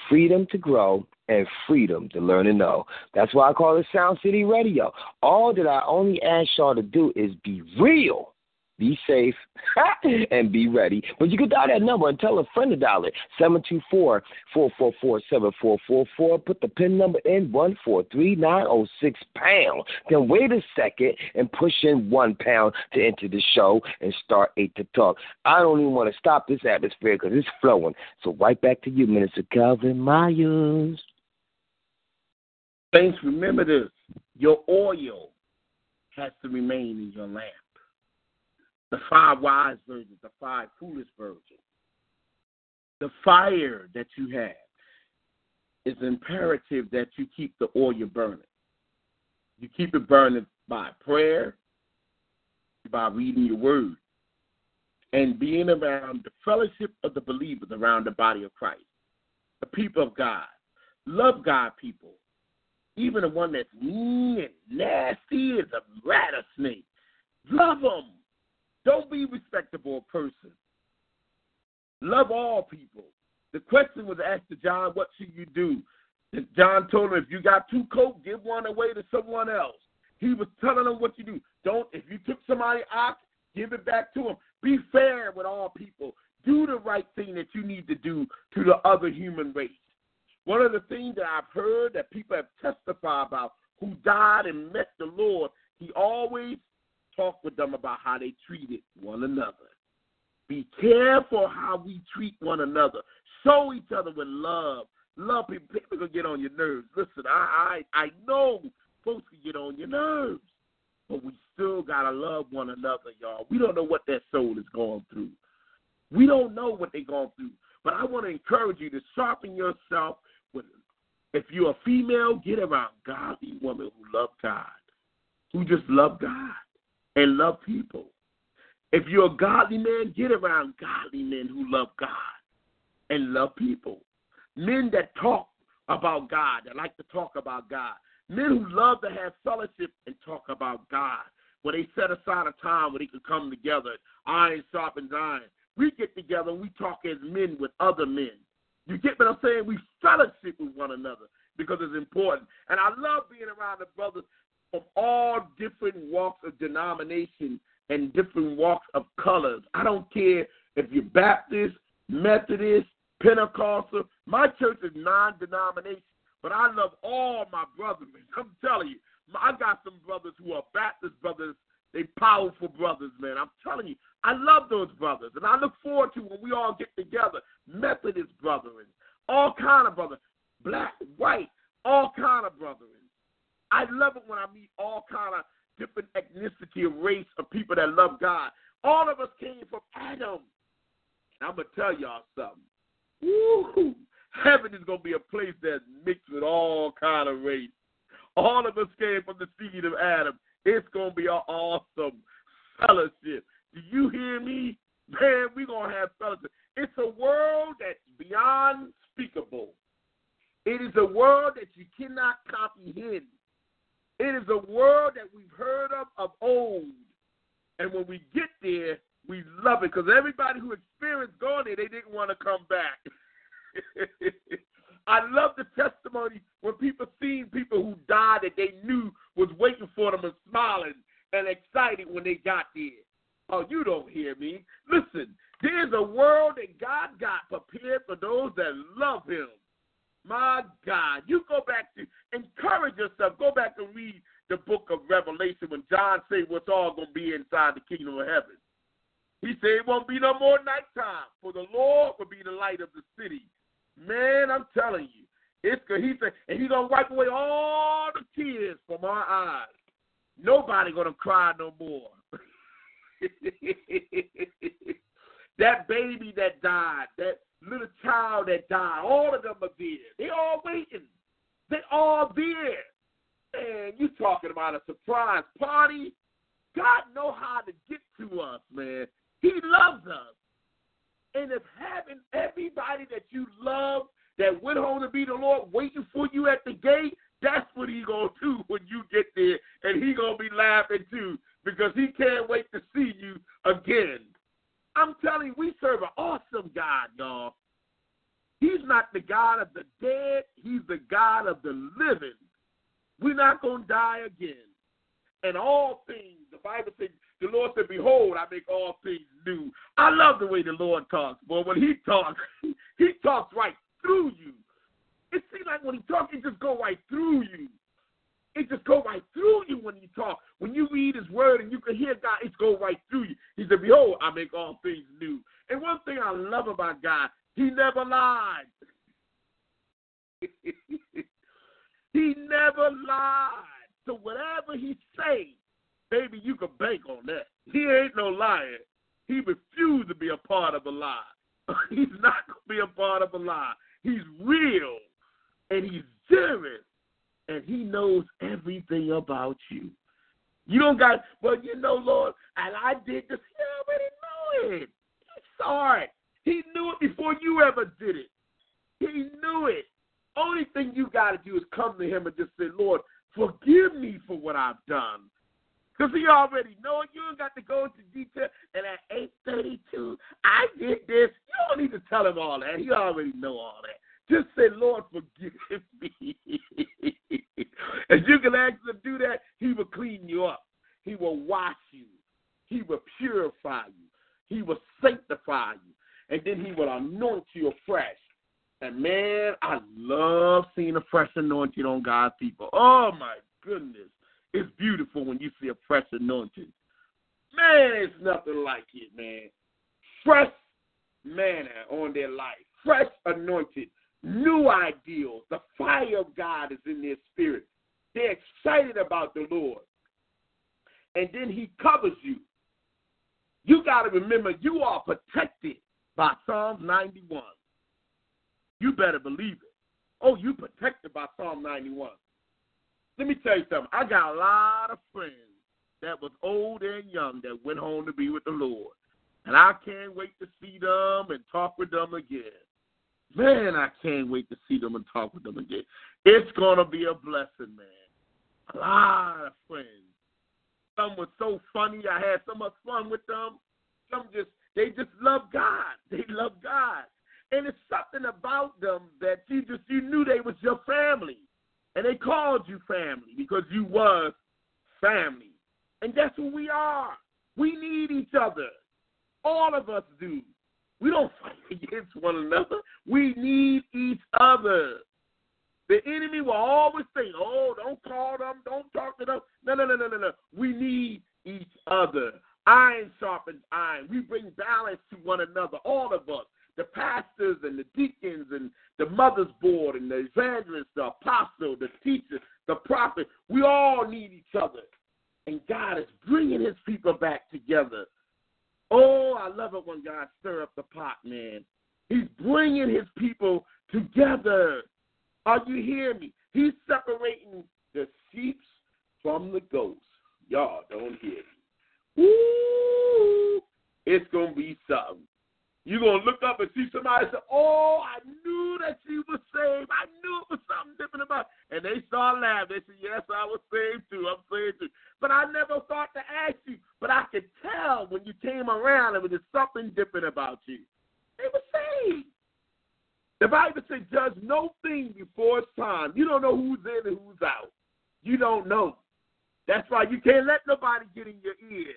freedom to grow, and freedom to learn and know. That's why I call it Sound City Radio. All that I only ask y'all to do is be real be safe (laughs) and be ready. But you can dial that number and tell a friend to dial it. 724 444 7444. Put the PIN number in 143906 pound. Then wait a second and push in one pound to enter the show and start eight to talk. I don't even want to stop this atmosphere because it's flowing. So right back to you, Minister Calvin Myers. Saints, remember this. Your oil has to remain in your lamp the five wise virgins, the five foolish virgins. The fire that you have is imperative that you keep the oil burning. You keep it burning by prayer, by reading your word, and being around the fellowship of the believers around the body of Christ, the people of God. Love God, people. Even the one that's mean and nasty as a rattlesnake. Love them. Don't be respectable person. Love all people. The question was asked to John, what should you do? John told him, if you got two coats, give one away to someone else. He was telling him what you do. Don't if you took somebody ox, give it back to them. Be fair with all people. Do the right thing that you need to do to the other human race. One of the things that I've heard that people have testified about who died and met the Lord, he always talked with them about how they treated one another. Be careful how we treat one another. Show each other with love. Love people. People can get on your nerves. Listen, I I, I know folks can get on your nerves, but we still gotta love one another, y'all. We don't know what that soul is going through. We don't know what they're going through. But I want to encourage you to sharpen yourself with if you're a female, get around godly women who love God, who just love God and love people. If you're a godly man, get around godly men who love God and love people. Men that talk about God, that like to talk about God. Men who love to have fellowship and talk about God. Where they set aside a time where they can come together, iron sharpens iron. We get together and we talk as men with other men. You get what I'm saying? We fellowship with one another because it's important. And I love being around the brothers from all different walks of denomination and different walks of colors. I don't care if you're Baptist, Methodist, Pentecostal. My church is non-denomination, but I love all my brothers. I'm telling you, I got some brothers who are Baptist brothers. They powerful brothers, man. I'm telling you, I love those brothers, and I look forward to when we all get together. Methodist brethren, all kind of brothers, black, white, all kind of brethren. I love it when I meet all kind of different ethnicity and race of people that love God. All of us came from Adam. And I'm gonna tell y'all something. Woo! Heaven is gonna be a place that's mixed with all kind of race. All of us came from the seed of Adam. It's gonna be an awesome fellowship. Do you hear me? Man, we're gonna have fellowship. It's a world that's beyond speakable. It is a world that you cannot comprehend. It is a world that we've heard of of old. And when we get there, we love it because everybody who experienced going there, they didn't want to come back. (laughs) I love the testimony when people seen people who died that they knew was waiting for them and smiling and excited when they got there. Oh, you don't hear me. Listen, there's a world that God got prepared for those that love Him. My God, you go back to encourage yourself. Go back and read the book of Revelation when John said what's all to be inside the kingdom of heaven. He said it won't be no more nighttime, for the Lord will be the light of the city. Man, I'm telling you, it's good. He said, and he's gonna wipe away all the tears from our eyes. Nobody gonna cry no more. (laughs) that baby that died, that little child that died, all of them are there. They all waiting. They all there. And you talking about a surprise party? God know how to get to us, man. He loves us. And if having everybody that you love that went home to be the Lord waiting for you at the gate, that's what he gonna do when you get there, and he gonna be laughing too because he can't wait to see you again. I'm telling you, we serve an awesome God, y'all. He's not the God of the dead, he's the God of the living. We're not going to die again. And all things, the Bible says, the Lord said, Behold, I make all things new. I love the way the Lord talks, boy. When he talks, (laughs) he talks right through you. It seems like when he talks, he just go right through you. It just go right through you when you talk. When you read his word and you can hear God, it go right through you. He said, Behold, I make all things new. And one thing I love about God, he never lied. (laughs) he never lied. So whatever he say, baby, you can bank on that. He ain't no liar. He refused to be a part of a lie. (laughs) he's not going to be a part of a lie. He's real and he's serious and he knows everything about you. You don't got, well, you know, Lord, and I did this. He already know it. He saw it. He knew it before you ever did it. He knew it. Only thing you got to do is come to him and just say, Lord, forgive me for what I've done. Because he already know it. You don't got to go into detail. And at 832, I did this. You don't need to tell him all that. He already know all that. Just say, Lord, forgive me. and you can ask him to do that, he will clean you up. He will wash you. He will purify you. He will sanctify you. And then he will anoint you afresh. And man, I love seeing a fresh anointing on God's people. Oh my goodness. It's beautiful when you see a fresh anointing. Man, it's nothing like it, man. Fresh manna on their life, fresh anointed, new ideals. The fire of God is in their spirit. They're excited about the Lord. And then He covers you. You got to remember, you are protected by Psalms 91. You better believe it. Oh, you protected by Psalm 91. Let me tell you something. I got a lot of friends that was old and young that went home to be with the Lord. And I can't wait to see them and talk with them again. Man, I can't wait to see them and talk with them again. It's to be a blessing, man. A lot of friends. Some were so funny. I had so much fun with them. Some just, they just love God. (laughs) They love God. And it's something about them that you just, you knew they was your family. And they called you family because you was family. And that's who we are. We need each other. All of us do. We don't fight (laughs) against one another. We need each other. The enemy will always say, oh, don't call them, don't talk to them. No, no, no, no, no, no. We need each other. Iron sharpens iron. We bring balance to one another, all of us. The pastors and the deacons and the mother's board and the evangelist, the apostle, the teacher, the prophet. We all need each other. And God is bringing his people back together. Oh, I love it when God stir up the pot, man. He's bringing his people together. Are you hearing me? He's separating the sheep from the goats. Y'all don't hear me. Ooh, it's going to be something. You're going to look up and see somebody say, Oh, I knew that she was saved. I knew it was something different about it. And they start laughing. They say, Yes, I was saved too. I'm saved too. But I never thought to ask you. But I could tell when you came around, there was something different about you. They were saved. The Bible says, Judge no thing before it's time. You don't know who's in and who's out. You don't know. That's why you can't let nobody get in your ear.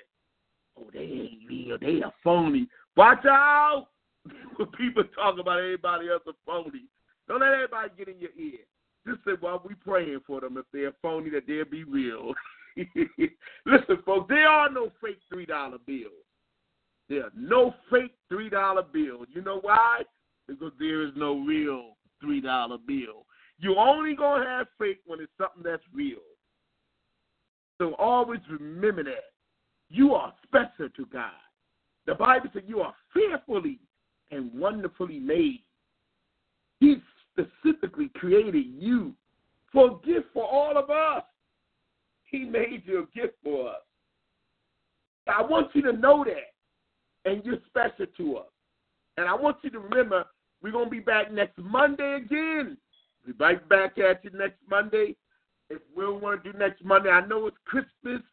Oh, they ain't real. They are phony. Watch out (laughs) when people talk about everybody else a phony. Don't let everybody get in your ear. Just say, well, we praying for them. If they're phony, that they'll be real. (laughs) Listen, folks, there are no fake $3 bills. There are no fake $3 bills. You know why? Because there is no real $3 bill. You're only going to have fake when it's something that's real. So always remember that. You are special to God. The Bible says you are fearfully and wonderfully made. He specifically created you for a gift for all of us. He made you a gift for us. I want you to know that, and you're special to us. And I want you to remember we're going to be back next Monday again. We'll be back at you next Monday. If we want to do next Monday, I know it's Christmas,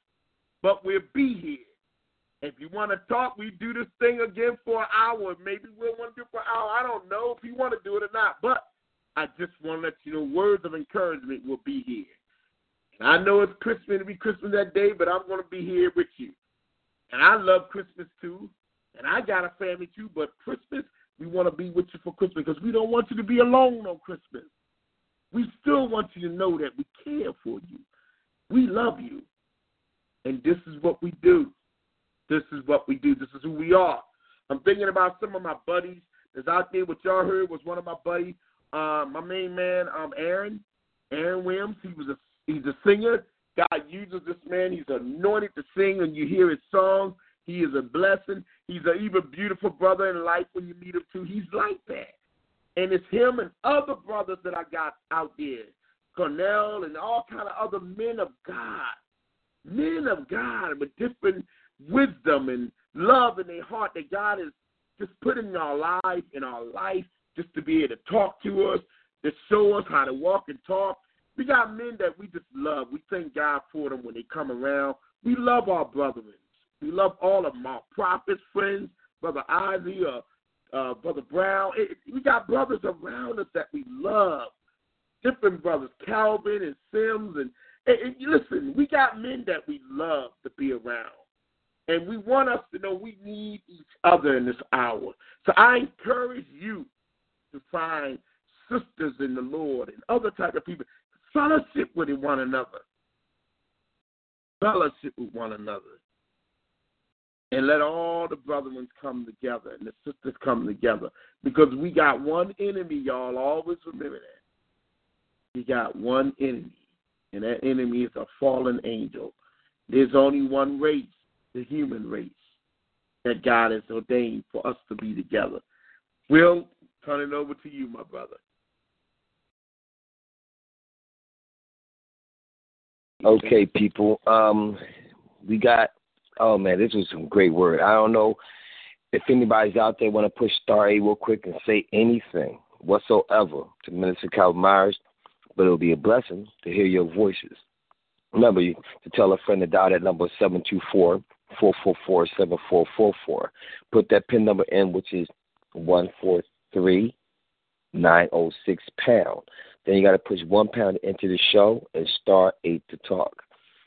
but we'll be here. If you want to talk, we do this thing again for an hour. Maybe we'll want to do it for an hour. I don't know if you want to do it or not. But I just want to let you know words of encouragement will be here. And I know it's Christmas, it'll be Christmas that day, but I'm going to be here with you. And I love Christmas too. And I got a family too, but Christmas, we want to be with you for Christmas because we don't want you to be alone on Christmas. We still want you to know that we care for you. We love you. And this is what we do. This is what we do. This is who we are. I'm thinking about some of my buddies that's out there. What y'all heard was one of my buddies, uh, my main man, um, Aaron, Aaron Williams. He was a he's a singer. God uses this man. He's anointed to sing, and you hear his songs. He is a blessing. He's an even beautiful brother in life when you meet him too. He's like that. And it's him and other brothers that I got out there, Cornell and all kind of other men of God, men of God with different wisdom and love in their heart that God has just put in our life, in our life, just to be able to talk to us, to show us how to walk and talk. We got men that we just love. We thank God for them when they come around. We love our brethren. We love all of our prophets, friends, Brother Ozzy, uh, uh, Brother Brown. It, we got brothers around us that we love. Different brothers, Calvin and Sims, and, and, and listen, we got men that we love to be around. And we want us to know we need each other in this hour. So I encourage you to find sisters in the Lord and other type of people. Fellowship with one another. Fellowship with one another. And let all the brethren come together and the sisters come together. Because we got one enemy, y'all. Always remember that. We got one enemy. And that enemy is a fallen angel. There's only one race, the human race, that God has ordained for us to be together. Will, turn it over to you, my brother. Okay, people. Um, we got. Oh man, this was some great word. I don't know if anybody's out there want to push star A real quick and say anything whatsoever to Minister Calvin Myers, but it'll be a blessing to hear your voices. Remember to tell a friend to dial that number seven two four four four four seven four four four. Put that pin number in, which is one four three nine oh six pound. Then you got to push one pound into the show and star eight to talk.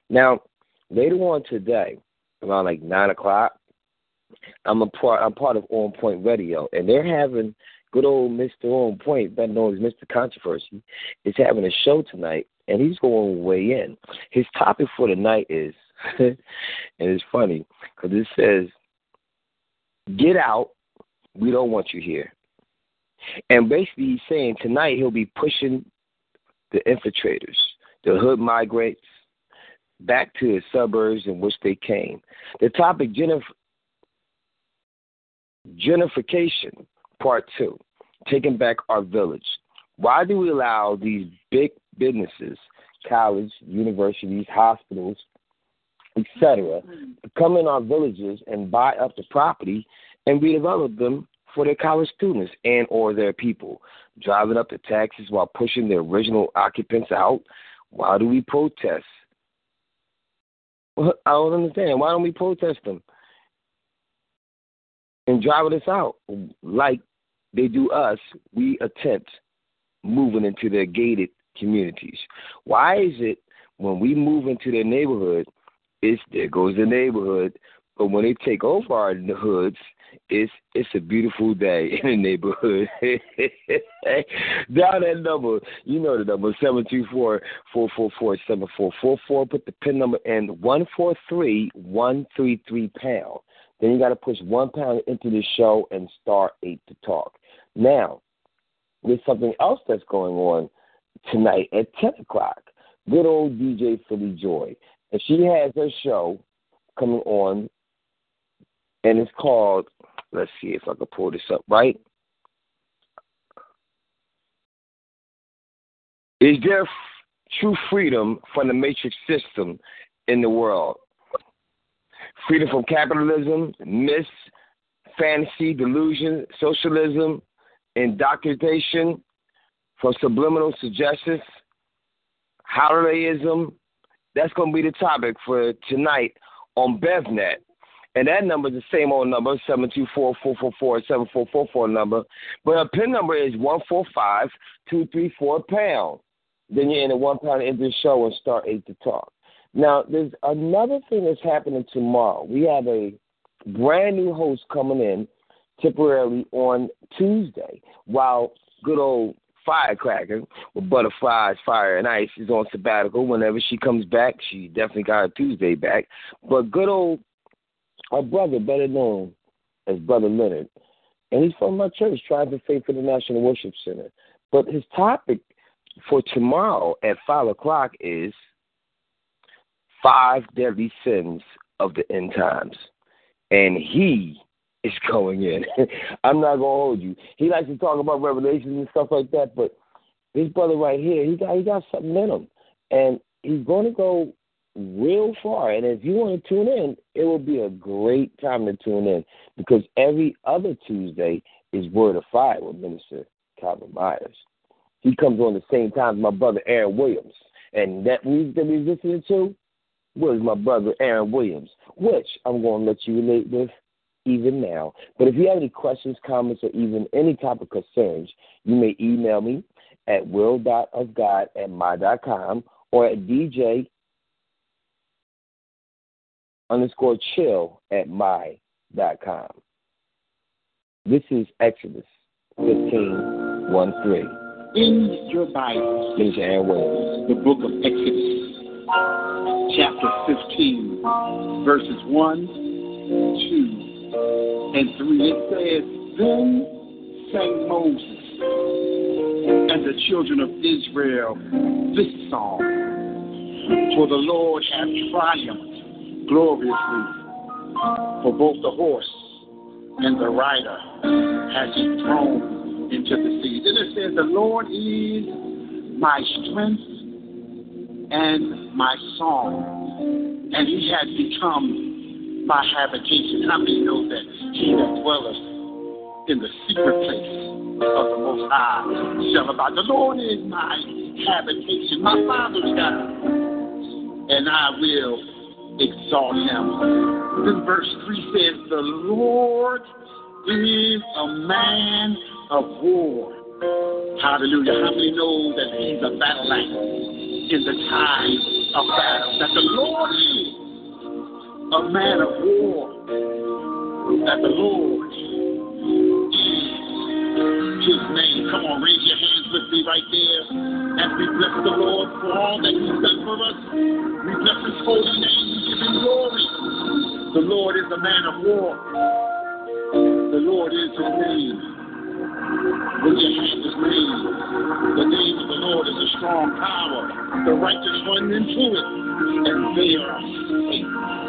Now, later on today, around like nine o'clock, I'm a part. I'm part of On Point Radio, and they're having good old Mr. On Point, better known as Mr. Controversy, is having a show tonight, and he's going weigh in. His topic for the night is, (laughs) and it's funny because it says, "Get out. We don't want you here." And basically, he's saying tonight he'll be pushing the infiltrators, the hood migrants, back to the suburbs in which they came. The topic, genif- gentrification, part two, taking back our village. Why do we allow these big businesses, college, universities, hospitals, etc., to mm-hmm. come in our villages and buy up the property and redevelop them for their college students and or their people, driving up the taxes while pushing the original occupants out. Why do we protest? Well, (laughs) I don't understand. Why don't we protest them and driving us out like they do us? We attempt moving into their gated communities. Why is it when we move into their neighborhood, it's there goes the neighborhood, but when they take over our hoods, it's it's a beautiful day in the neighborhood. (laughs) Down that number, you know the number seven two four four four four seven four four four. Put the pin number in one four three one three three pound. Then you got to push one pound into the show and start eight to talk. Now, there's something else that's going on tonight at ten o'clock. Good old DJ Philly Joy, and she has her show coming on and it's called. Let's see if I can pull this up right. Is there true freedom from the matrix system in the world? Freedom from capitalism, myths, fantasy, delusion, socialism, indoctrination, from subliminal suggestions, holidayism. That's going to be the topic for tonight on BevNet. And that number is the same old number, 724-444-7444 number. But our PIN number is 145-234 pound. Then you're in enter one pound into the show and start eight to talk. Now, there's another thing that's happening tomorrow. We have a brand new host coming in temporarily on Tuesday, while good old Firecracker with Butterflies, Fire and Ice is on sabbatical. Whenever she comes back, she definitely got her Tuesday back. But good old our brother, better known as Brother Leonard, and he's from my church, Tribe of Faith International Worship Center. But his topic for tomorrow at 5 o'clock is Five Deadly Sins of the End Times. And he is going in. (laughs) I'm not to hold you. He likes to talk about revelations and stuff like that, but this brother right here, he got, he got something in him. And he's going to go real far. And if you want to tune in, it will be a great time to tune in because every other Tuesday is Word of Fire with Minister Calvin Myers. He comes on the same time as my brother Aaron Williams. And that music that we're listening to was my brother Aaron Williams, which I'm going to let you relate with even now. But if you have any questions, comments, or even any type of concerns, you may email me at will.ofgod at my.com or at DJ underscore chill at my.com. This is Exodus 15, 1 3. In your Bible, Minister Williams. the book of Exodus, chapter 15, verses 1, 2, and 3. It says, Then sang Moses and the children of Israel this song, For the Lord hath triumphed gloriously, for both the horse and the rider has he thrown into the sea. Then it says, The Lord is my strength and my song, and he has become my habitation. How many know that he that dwelleth in the secret place of the Most High shall abide? The Lord is my habitation, my Father's God, and I will exalt him. Then verse 3 says, The Lord is a man of war. Hallelujah. How many know that he's a battle axe in the time of battle? That the Lord is a man of war. That the Lord is his name. Come on, raise your hands with me right there. As we bless the Lord for all that he's done for us. We bless his holy name. We give him glory. The Lord is a man of war. The Lord is his name. When your hand is made, the name of the Lord is a strong power. The righteous run into it, and they are safe.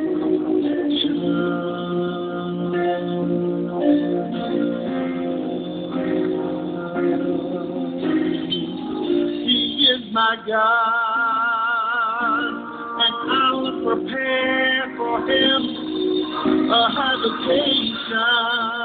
my God, and I will prepare for him a habitation.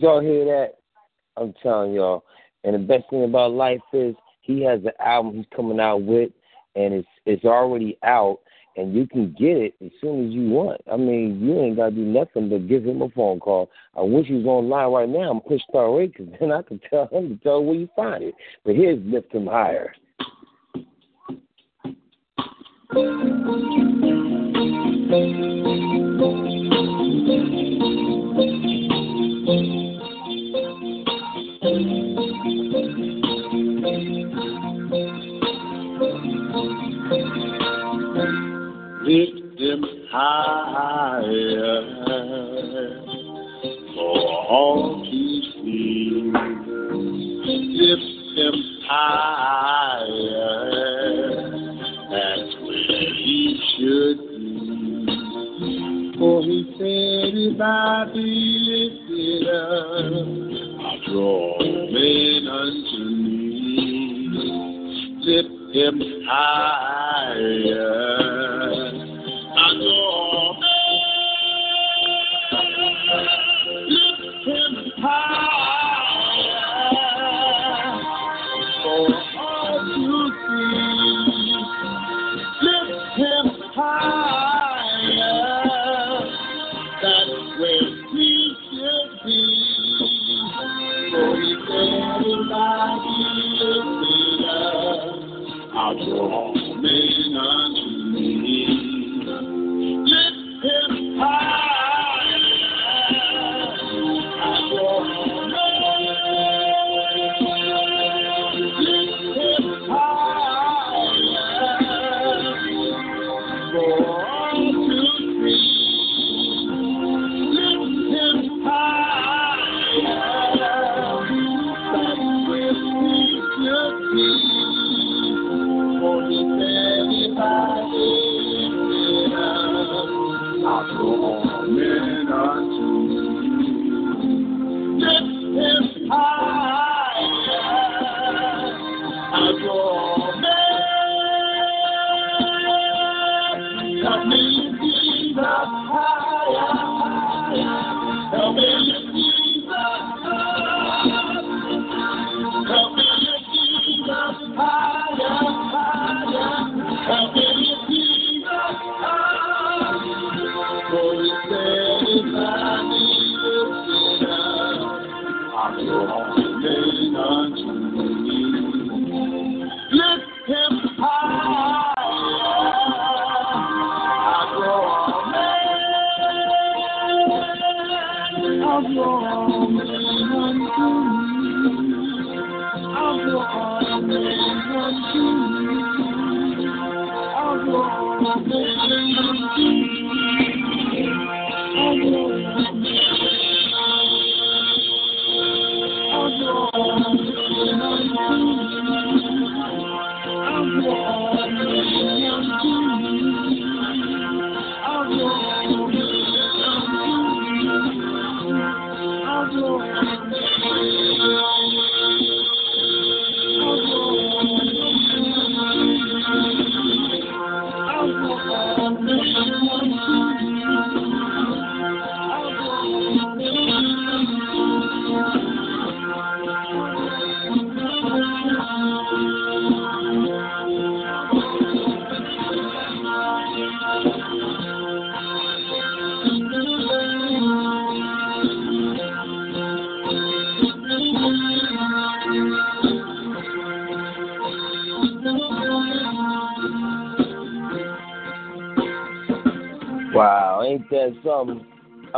Did y'all hear that? I'm telling y'all. And the best thing about life is he has an album he's coming out with, and it's it's already out, and you can get it as soon as you want. I mean, you ain't gotta do nothing but give him a phone call. I wish he was online right now. I'm pushed star away because then I could tell him to tell where you find it. But here's lift him higher. for all to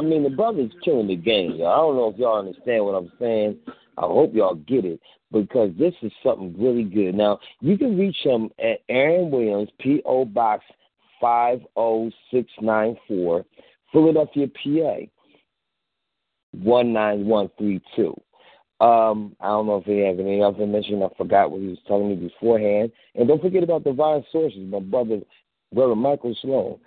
I mean, the brother's killing the game, y'all. I don't know if y'all understand what I'm saying. I hope y'all get it because this is something really good. Now, you can reach him at Aaron Williams, P.O. Box 50694, Philadelphia, PA 19132. Um, I don't know if he has any other mention. I forgot what he was telling me beforehand. And don't forget about the Divine Sources, my brother, Brother Michael Sloan.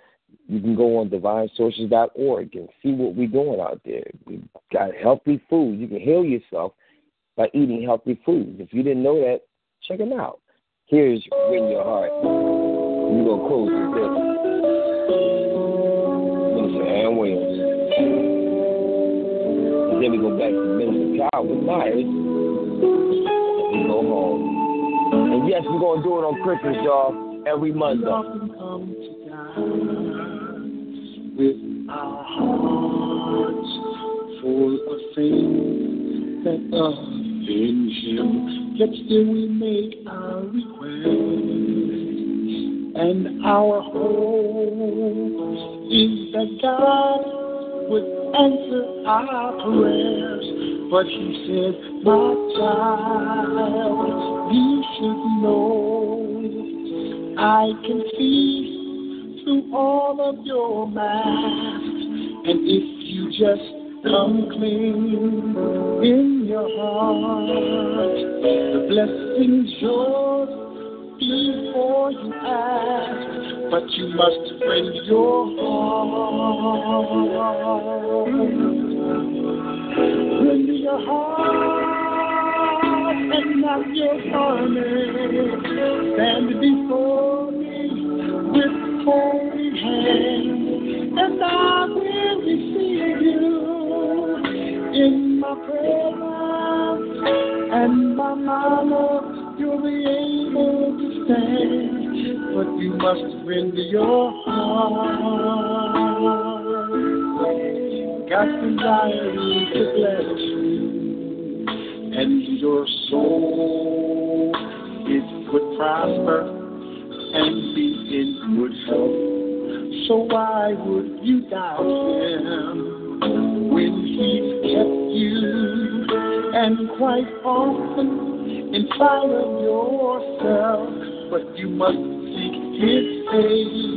You can go on divinesources.org and see what we're doing out there. We got healthy food. You can heal yourself by eating healthy foods. If you didn't know that, check them out. Here's Win Your Heart. We're going to close with this. Minister Ann Williams. And then we go back to Minister Calvin Myers. And we go home. And yes, we're going to do it on Christmas, y'all, every Monday. With our hearts full of faith that offend Him, yet still we make our request. And our hope is that God would answer our prayers. But He said, My child, you should know I can see through all of your masks. And if you just come clean in your heart, the blessing's yours before you ask. But you must bring your heart. Bring your heart and not your garment. Stand before holy hands, and I will receive you in my presence and my mama. You'll be able to stand, but you must render your heart. God's desire to bless you, and your soul it would prosper and be in good. So why would you doubt him when he's kept you? And quite often in of yourself, but you must seek his face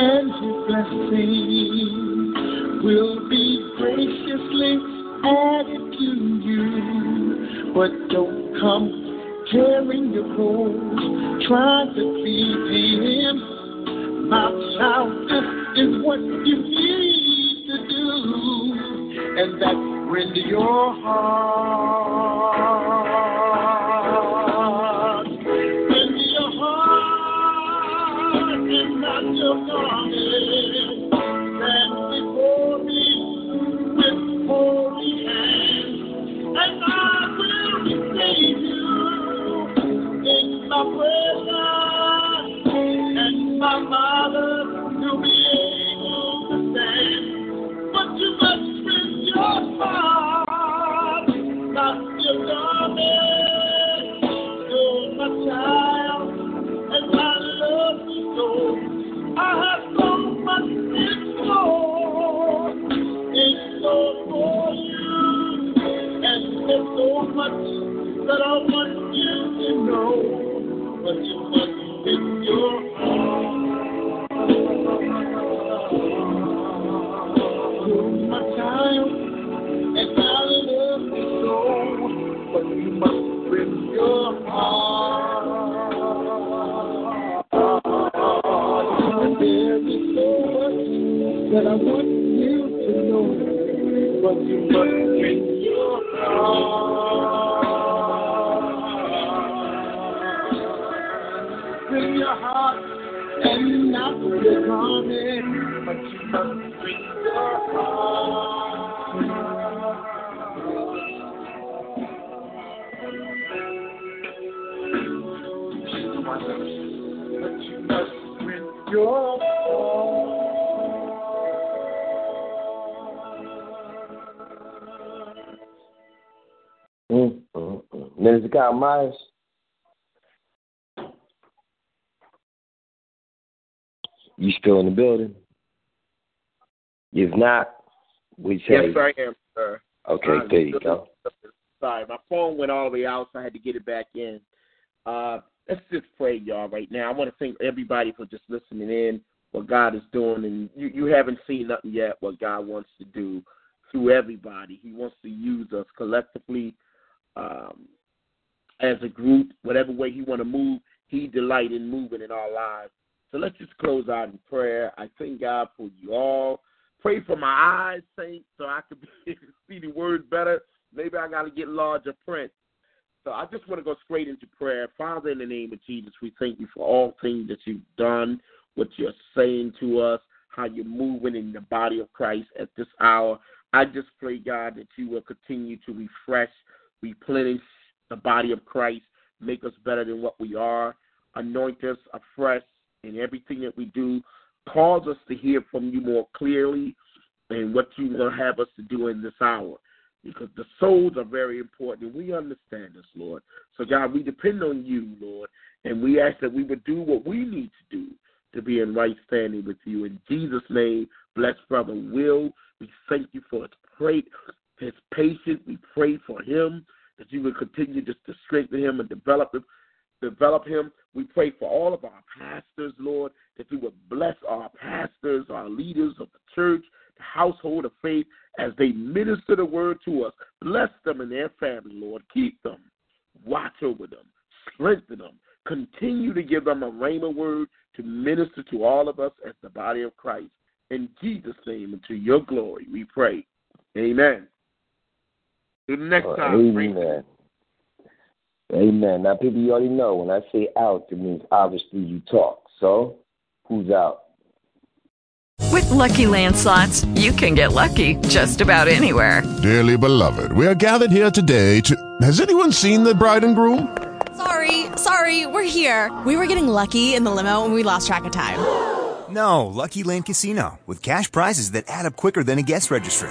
and his blessing will be graciously added to you. But don't come tearing your clothes, trying to please him. My child, this is what you need to do, and that's render your heart. Render your heart and not your garment. My mother will be able to. But you must your heart, garment. You're my child, and love. I have so much for you, and there's so much that I want you to know. But you must bring your You're Minister Myers. You still in the building? If not, we say Yes, I am, sir. okay. I'm There you go. sorry. My phone went all the way out, so I had to get it back in. Uh, let's just pray, y'all, right now. I want to thank everybody for just listening in, what God is doing, and you, you haven't seen nothing yet what God wants to do through everybody. He wants to use us collectively um, as a group, whatever way He want to move. He delight in moving in our lives. So let's just close out in prayer. I thank God for you all. Pray for my eyes, saints, so I can (laughs) see the words better. Maybe I got to get larger print. So I just want to go straight into prayer. Father, in the name of Jesus, we thank you for all things that you've done, what you're saying to us, how you're moving in the body of Christ at this hour. I just pray, God, that you will continue to refresh, replenish the body of Christ, make us better than what we are, anoint us afresh in everything that we do, cause us to hear from you more clearly and what you will have us to do in this hour. Because the souls are very important, and we understand this, Lord. So, God, we depend on you, Lord, and we ask that we would do what we need to do to be in right standing with you. In Jesus' name, bless Brother Will. We thank you for his great, his patience. We pray for him that you would continue just to strengthen him and develop him. Develop him. We pray for all of our pastors, Lord, that you would bless our pastors, our leaders of the church, the household of faith, as they minister the word to us. Bless them and their family, Lord. Keep them. Watch over them. Strengthen them. Continue to give them a rhema word to minister to all of us as the body of Christ. In Jesus' name and to your glory, we pray. Amen. Till next oh, time. Amen. Amen. Now, people, you already know when I say out, it means obviously you talk. So, who's out? With LuckyLand Slots, you can get lucky just about anywhere. Dearly beloved, we are gathered here today to. Has anyone seen the bride and groom? Sorry, sorry, we're here. We were getting lucky in the limo and we lost track of time. No, Lucky Land Casino, with cash prizes that add up quicker than a guest registry.